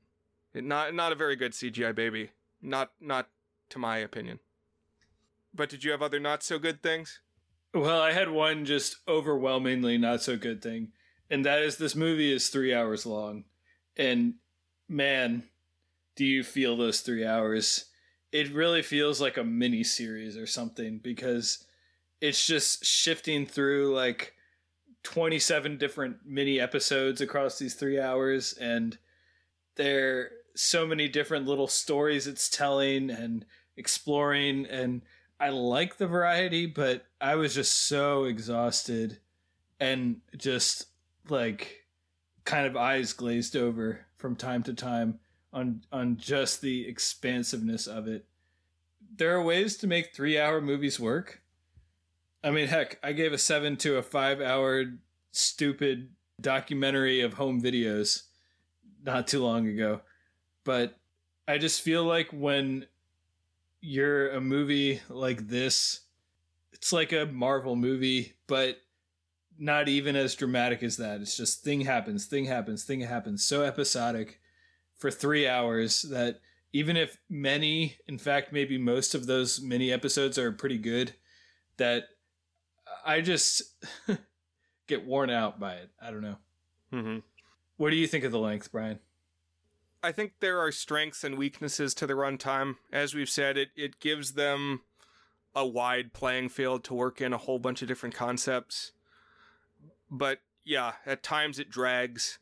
it, not not a very good CGI baby. Not not to my opinion. But did you have other not so good things? Well, I had one just overwhelmingly not so good thing, and that is this movie is three hours long, and man, do you feel those three hours? It really feels like a mini series or something because it's just shifting through like 27 different mini episodes across these three hours and there are so many different little stories it's telling and exploring and i like the variety but i was just so exhausted and just like kind of eyes glazed over from time to time on on just the expansiveness of it there are ways to make three hour movies work I mean, heck, I gave a seven to a five hour stupid documentary of home videos not too long ago. But I just feel like when you're a movie like this, it's like a Marvel movie, but not even as dramatic as that. It's just thing happens, thing happens, thing happens. So episodic for three hours that even if many, in fact, maybe most of those mini episodes are pretty good, that I just get worn out by it. I don't know. Mm-hmm. What do you think of the length, Brian? I think there are strengths and weaknesses to the runtime. As we've said, it, it gives them a wide playing field to work in a whole bunch of different concepts. But yeah, at times it drags.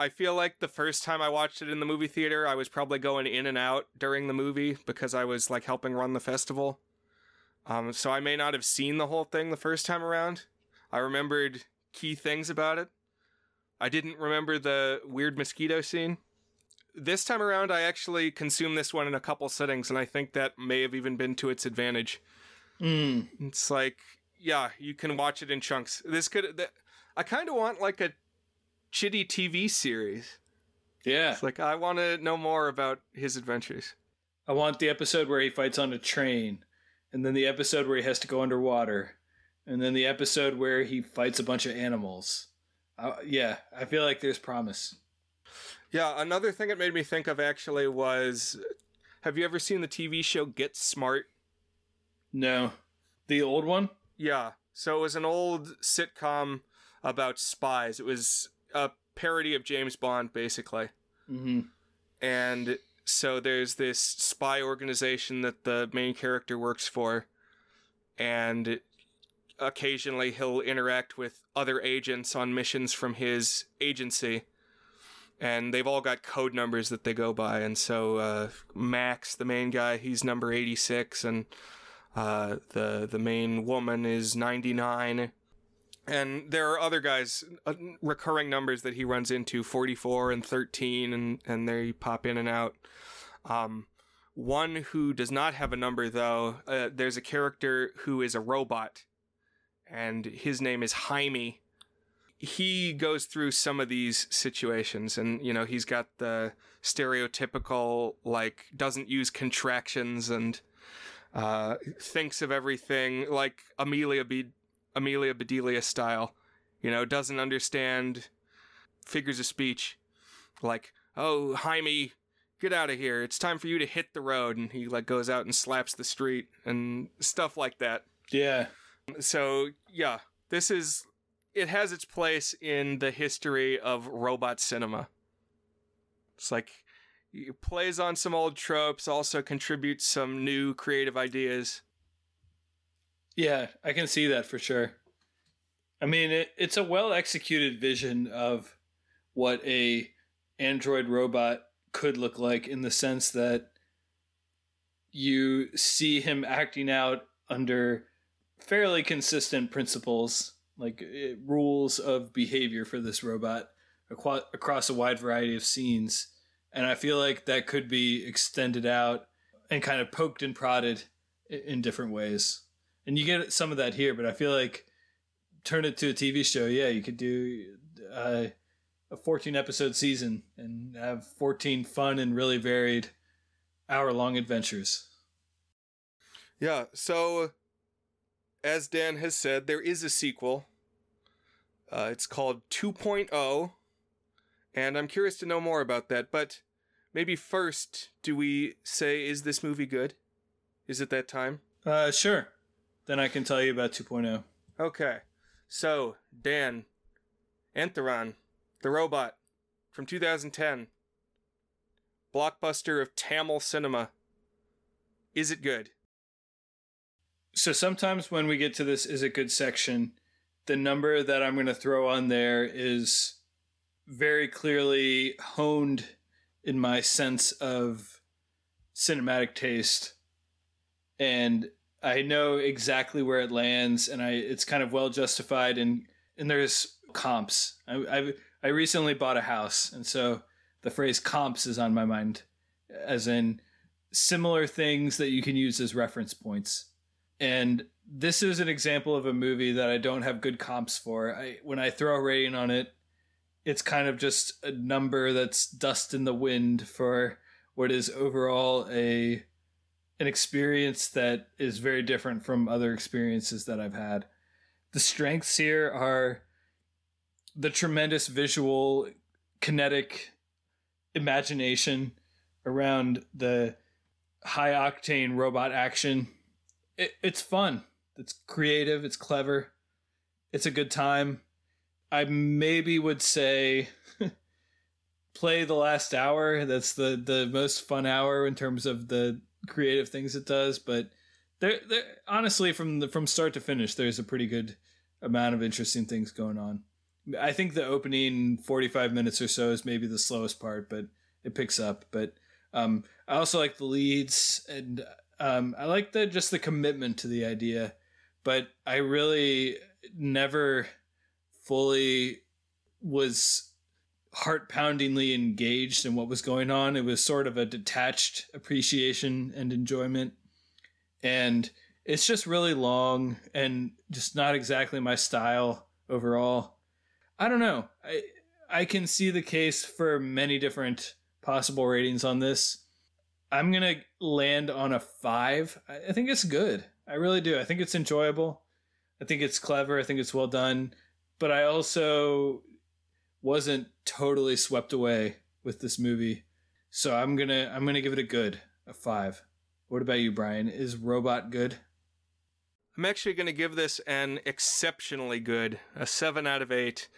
I feel like the first time I watched it in the movie theater, I was probably going in and out during the movie because I was like helping run the festival. Um, so I may not have seen the whole thing the first time around. I remembered key things about it. I didn't remember the weird mosquito scene. This time around, I actually consumed this one in a couple settings, and I think that may have even been to its advantage. Mm. It's like, yeah, you can watch it in chunks. This could, th- I kind of want like a Chitty TV series. Yeah. It's like I want to know more about his adventures. I want the episode where he fights on a train, and then the episode where he has to go underwater, and then the episode where he fights a bunch of animals. Uh, yeah, I feel like there's promise. Yeah, another thing it made me think of actually was have you ever seen the TV show Get Smart? No. The old one? Yeah. So it was an old sitcom about spies. It was a parody of James Bond, basically. Mm-hmm. And so there's this spy organization that the main character works for, and occasionally he'll interact with other agents on missions from his agency. And they've all got code numbers that they go by. And so uh, Max, the main guy, he's number 86, and uh, the the main woman is 99 and there are other guys uh, recurring numbers that he runs into 44 and 13 and and they pop in and out. Um one who does not have a number though uh, there's a character who is a robot and his name is Hymie. He goes through some of these situations and you know he's got the stereotypical like doesn't use contractions and uh, thinks of everything. Like Amelia Be- Amelia Bedelia style. You know, doesn't understand figures of speech. Like, oh, Hymie, get out of here. It's time for you to hit the road. And he like goes out and slaps the street and stuff like that. Yeah. So, yeah, this is it has its place in the history of robot cinema. It's like it plays on some old tropes, also contributes some new creative ideas. Yeah, I can see that for sure. I mean, it, it's a well executed vision of what a android robot could look like in the sense that you see him acting out under fairly consistent principles, like eh, rules of behavior for this robot aqua- across a wide variety of scenes. And I feel like that could be extended out and kind of poked and prodded i- in different ways. And you get some of that here, but I feel like turn it to a TV show. Yeah, you could do uh, a 14 episode season and have 14 fun and really varied hour long adventures. Yeah, so as Dan has said, there is a sequel. Uh, it's called 2.0, and I'm curious to know more about that. But maybe first, do we say, is this movie good? Is it that time? Uh, sure. Then I can tell you about oh. 2.0. Okay. So, Dan, Enthiran, the robot from 2010, blockbuster of Tamil cinema. Is it good? So sometimes when we get to this is it good section, the number that I'm going to throw on there is very clearly honed in my sense of cinematic taste. And I know exactly where it lands and I it's kind of well justified and and there's comps. I I I recently bought a house and so the phrase comps is on my mind as in similar things that you can use as reference points. And this is an example of a movie that I don't have good comps for. I when I throw a rating on it, it's kind of just a number that's dust in the wind for what is overall a an experience that is very different from other experiences that I've had. The strengths here are the tremendous visual kinetic imagination around the high octane robot action. It, it's fun. It's creative. It's clever. It's a good time. I maybe would say play the last hour. That's the the most fun hour in terms of the creative things it does. But there, there honestly, from the from start to finish, there's a pretty good amount of interesting things going on. I think the opening 45 minutes or so is maybe the slowest part, but it picks up. But um, I also like the leads, and um, I like the just the commitment to the idea. But I really never fully was heart poundingly engaged in what was going on. It was sort of a detached appreciation and enjoyment. And it's just really long and just not exactly my style overall. I don't know. I I can see the case for many different possible ratings on this. I'm gonna land on a five. I think it's good. I really do. I think it's enjoyable. I think it's clever. I think it's well done. But I also wasn't totally swept away with this movie. So I'm gonna I'm gonna give it a good, a five. What about you, Brian? Is Robot good? I'm actually to give this an exceptionally good, a 7 out of 8.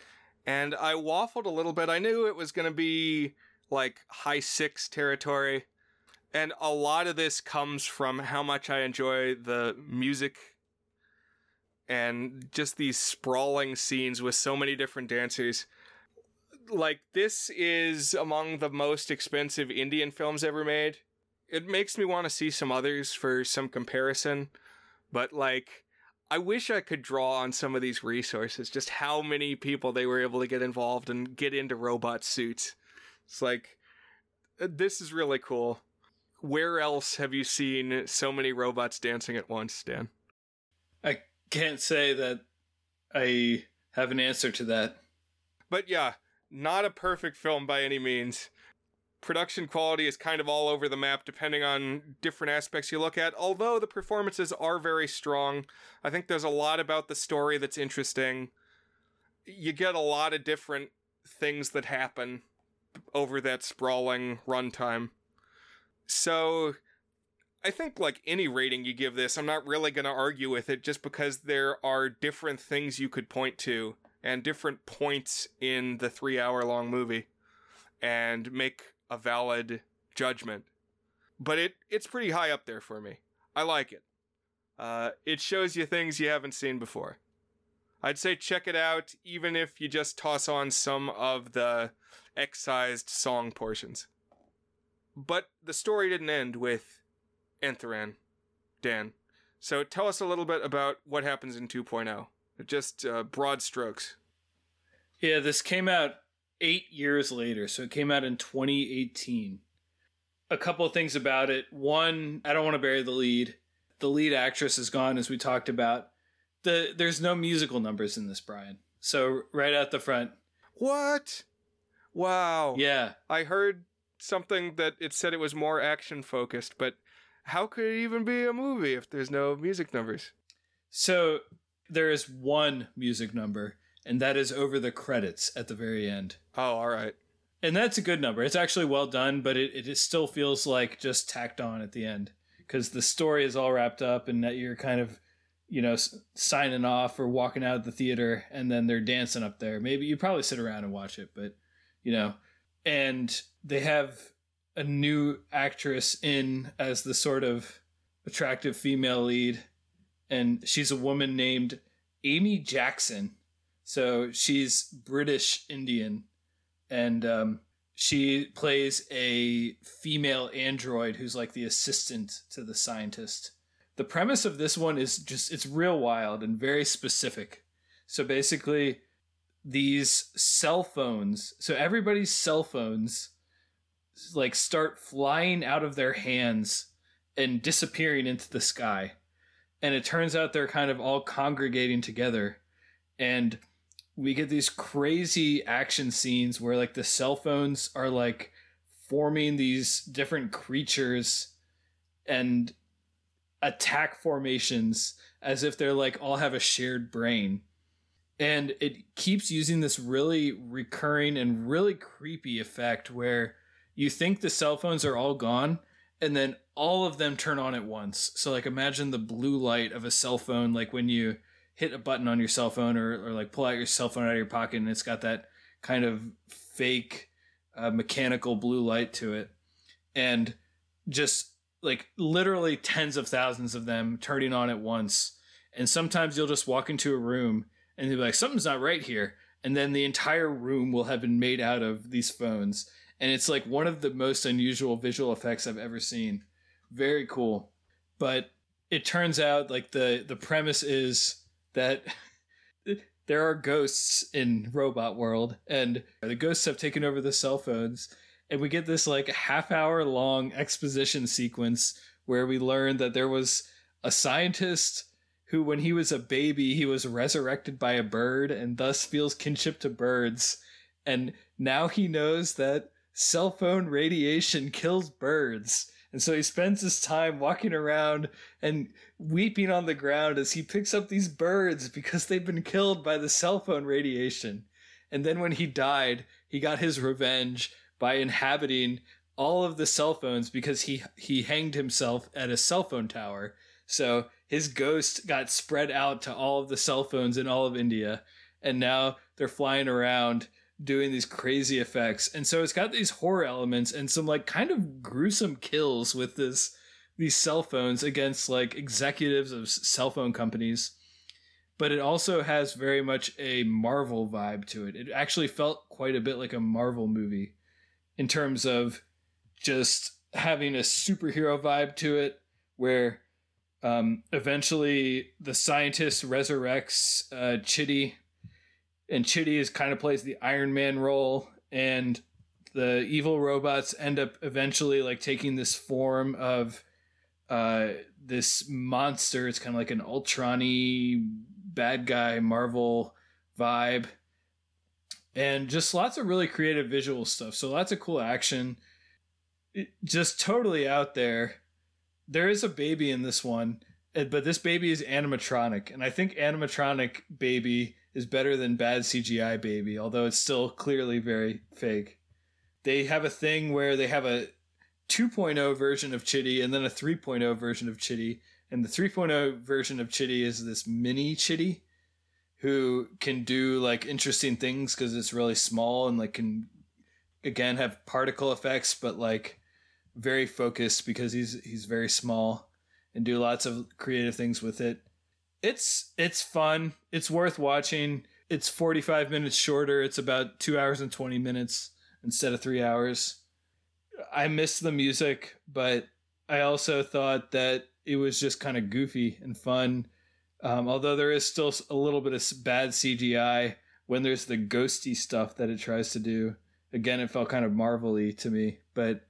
And I waffled a little bit. I knew it was to be like high 6 territory. And a lot of this comes from how much I enjoy the music and just these sprawling scenes with so many different dancers. Like, this is among the most expensive Indian films ever made. It makes me want to see some others for some comparison but like I wish I could draw on some of these resources, just how many people they were able to get involved and get into robot suits. It's like uh, this is really cool. Where else have you seen so many robots dancing at once, Dan? I can't say that I have an answer to that. But yeah, not a perfect film by any means production quality is kind of all over the map depending on different aspects you look at. Although the performances are very strong, I think there's a lot about the story that's interesting. You get a lot of different things that happen over that sprawling runtime. So I think like any rating you give this, I'm not really going to argue with it just because there are different things you could point to and different points in the 3 hour long movie and make a valid judgment. But it it's pretty high up there for me. I like it. Uh, it shows you things you haven't seen before. I'd say check it out, even if you just toss on some of the excised song portions. But the story didn't end with Enthiran, Dan. So tell us a little bit about what happens in 2.0. Just uh, broad strokes. Yeah, this came out eight years later. So it came out in 2018. A couple of things about it. One, I don't want to bury the lead. The lead actress is gone, as we talked about. The there's no musical numbers in this, Brian. So right at the front, What? Wow. yeah, I heard something that it said it was more action focused, but how could it even be a movie if there's no music numbers? So there is one music number, and that is over the credits at the very end. Oh, all right. And that's a good number. It's actually well done, but it, it still feels like just tacked on at the end because the story is all wrapped up and that you're kind of, you know, s- signing off or walking out of the theater and then they're dancing up there. Maybe you probably sit around and watch it, but, you know, and they have a new actress in as the sort of attractive female lead and she's a woman named Amy Jackson. So she's British Indian and um, she plays a female android who's like the assistant to the scientist. The premise of this one is just it's real wild and very specific. So basically, these cell phones, so everybody's cell phones like start flying out of their hands and disappearing into the sky. And it turns out they're kind of all congregating together. And we get these crazy action scenes where like the cell phones are like forming these different creatures and attack formations as if they're like all have a shared brain and it keeps using this really recurring and really creepy effect where you think the cell phones are all gone and then all of them turn on at once. So like imagine the blue light of a cell phone like when you hit a button on your cell phone or, or like pull out your cell phone out of your pocket and it's got that kind of fake uh, mechanical blue light to it. And just like literally tens of thousands of them turning on at once. And sometimes you'll just walk into a room and you'll be like something's not right here. And then the entire room will have been made out of these phones. And it's like one of the most unusual visual effects i've ever seen very cool. But it turns out like the the premise is that there are ghosts in robot world and the ghosts have taken over the cell phones and we get this like half hour long exposition sequence where we learn that there was a scientist who when he was a baby he was resurrected by a bird and thus feels kinship to birds. And now he knows that cell phone radiation kills birds and so he spends his time walking around and weeping on the ground as he picks up these birds because they've been killed by the cell phone radiation. And then when he died, he got his revenge by inhabiting all of the cell phones because he he hanged himself at a cell phone tower. So his ghost got spread out to all of the cell phones in all of India and now they're flying around doing these crazy effects. And so it's got these horror elements and some like kind of gruesome kills with this these cell phones against like executives of cell phone companies. But it also has very much a Marvel vibe to it. It actually felt quite a bit like a Marvel movie in terms of just having a superhero vibe to it where um, eventually the scientist resurrects uh, Chitty and Chitty is kind of plays the Iron Man role, and the evil robots end up eventually like taking this form of uh, this monster. It's kind of like an Ultron-y bad guy Marvel vibe, and just lots of really creative visual stuff. So lots of cool action, It- just totally out there. There is a baby in this one, eh, but this baby is animatronic, and I think animatronic baby is better than bad CGI baby, although it's still clearly very fake. They have a thing where they have a 2.0 version of Chitty and then a 3.0 version of Chitty. And the 3.0 version of Chitty is this mini Chitty who can do like interesting things because it's really small and like can again have particle effects, but like very focused because he's he's very small and do lots of creative things with it it's it's fun. It's worth watching. It's 45 minutes shorter. It's about 2 hours and 20 minutes instead of 3 hours. I miss the music, but I also thought that it was just kind of goofy and fun. Um, although there is still a little bit of bad CGI when there's the ghosty stuff that it tries to do. Again, it felt kind of marvelly to me, but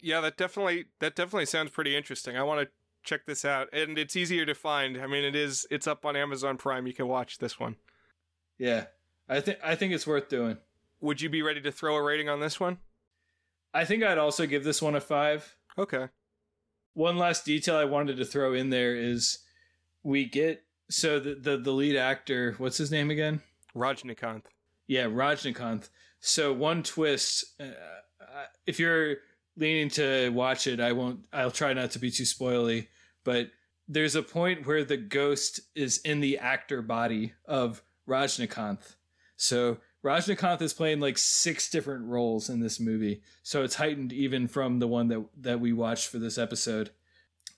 yeah, that definitely that definitely sounds pretty interesting. I want to check this out, and it's easier to find. I mean, it is it's up on Amazon Prime. You can watch this one. Yeah, I think I think it's worth doing. Would you be ready to throw a rating on this one? I think I'd also give this one a five. Okay. One last detail I wanted to throw in there is we get so the the, the lead actor, what's his name again? Rajnikanth. Yeah, Rajnikanth. So one twist. Uh, if you're leaning to watch it, I won't. I'll try not to be too spoily, but there's a point where the ghost is in the actor body of Rajnikanth. So Rajnikanth is playing like six different roles in this movie, so it's heightened even from the one that that we watched for this episode.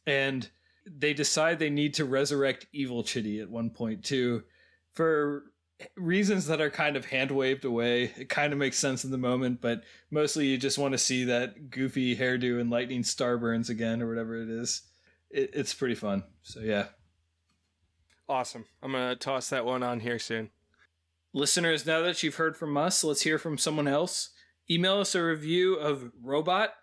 And they decide they need to resurrect Evil Chitty at one point too, for reasons that are kind of hand waved away. It kind of makes sense in the moment, but mostly you just want to see that goofy hairdo and lightning starburns again or whatever it is. It, it's pretty fun. So yeah. Awesome. I'm gonna toss that one on here soon. Listeners, now that you've heard from us, let's hear from someone else. Email us a review of Robot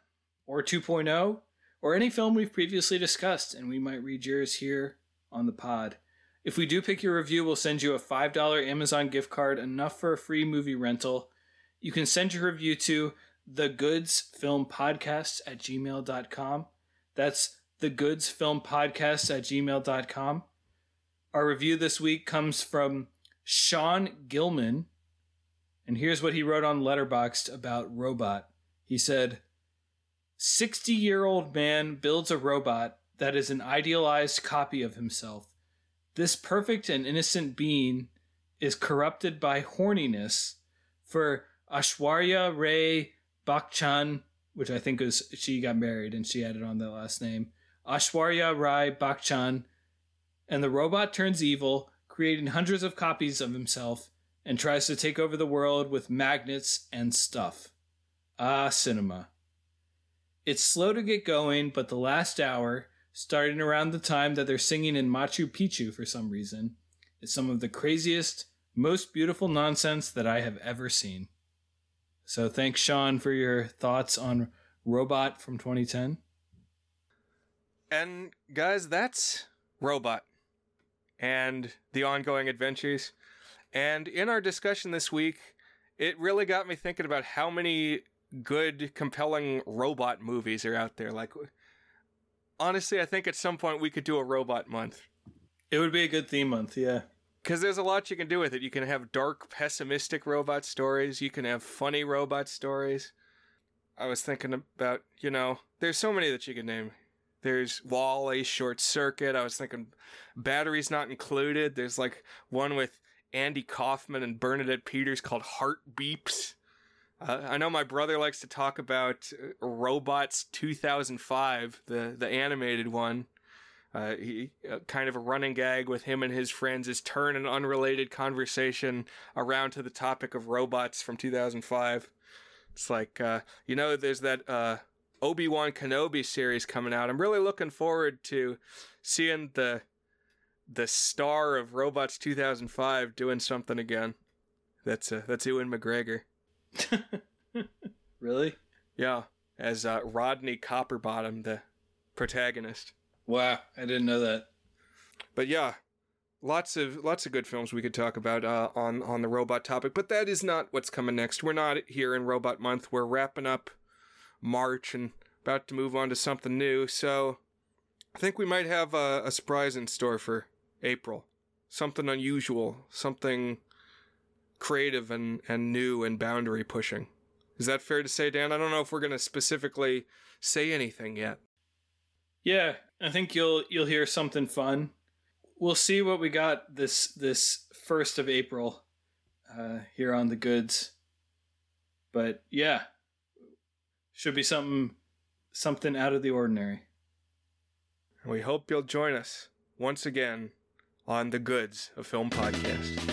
or 2.0 or any film we've previously discussed, and we might read yours here on the pod. If we do pick your review, we'll send you a $5 Amazon gift card, enough for a free movie rental. You can send your review to the goods film podcast at gmail.com. That's the goods film podcast at gmail.com. Our review this week comes from Sean Gilman, and here's what he wrote on Letterboxd about Robot. He said, 60 year old man builds a robot that is an idealized copy of himself. This perfect and innocent being is corrupted by horniness for Aishwarya Rai Bachchan, which I think was she got married and she added on that last name. Aishwarya Rai Bachchan, and the robot turns evil, creating hundreds of copies of himself, and tries to take over the world with magnets and stuff. Ah, cinema. It's slow to get going, but the last hour, starting around the time that they're singing in Machu Picchu for some reason, is some of the craziest, most beautiful nonsense that I have ever seen. So thanks, Sean, for your thoughts on Robot from 2010. And guys, that's Robot and the ongoing adventures. And in our discussion this week, it really got me thinking about how many good, compelling robot movies are out there. Like, honestly, I think at some point we could do a robot month. It would be a good theme month, yeah. Because there's a lot you can do with it. You can have dark, pessimistic robot stories. You can have funny robot stories. I was thinking about, you know, there's so many that you can name. There's WALL-E, Short Circuit. I was thinking Batteries Not Included. There's like one with Andy Kaufman and Bernadette Peters called Heart Beeps. Uh, I know my brother likes to talk about uh, Robots 2005, the the animated one. Uh, he uh, kind of a running gag with him and his friends is turn an unrelated conversation around to the topic of robots from 2005. It's like uh, you know, there's that uh, Obi Wan Kenobi series coming out. I'm really looking forward to seeing the the star of Robots 2005 doing something again. That's uh, that's Ewan McGregor. really? Yeah, as uh, Rodney Copperbottom, the protagonist. Wow, I didn't know that. But yeah, lots of lots of good films we could talk about uh, on on the robot topic. But that is not what's coming next. We're not here in Robot Month. We're wrapping up March and about to move on to something new. So I think we might have a, a surprise in store for April. Something unusual, something creative and, and new and boundary pushing. Is that fair to say, Dan? I don't know if we're going to specifically say anything yet. Yeah, I think you'll you'll hear something fun. We'll see what we got this this first of April uh, here on the goods. But yeah, should be something something out of the ordinary. We hope you'll join us once again on the Goods of Film Podcast.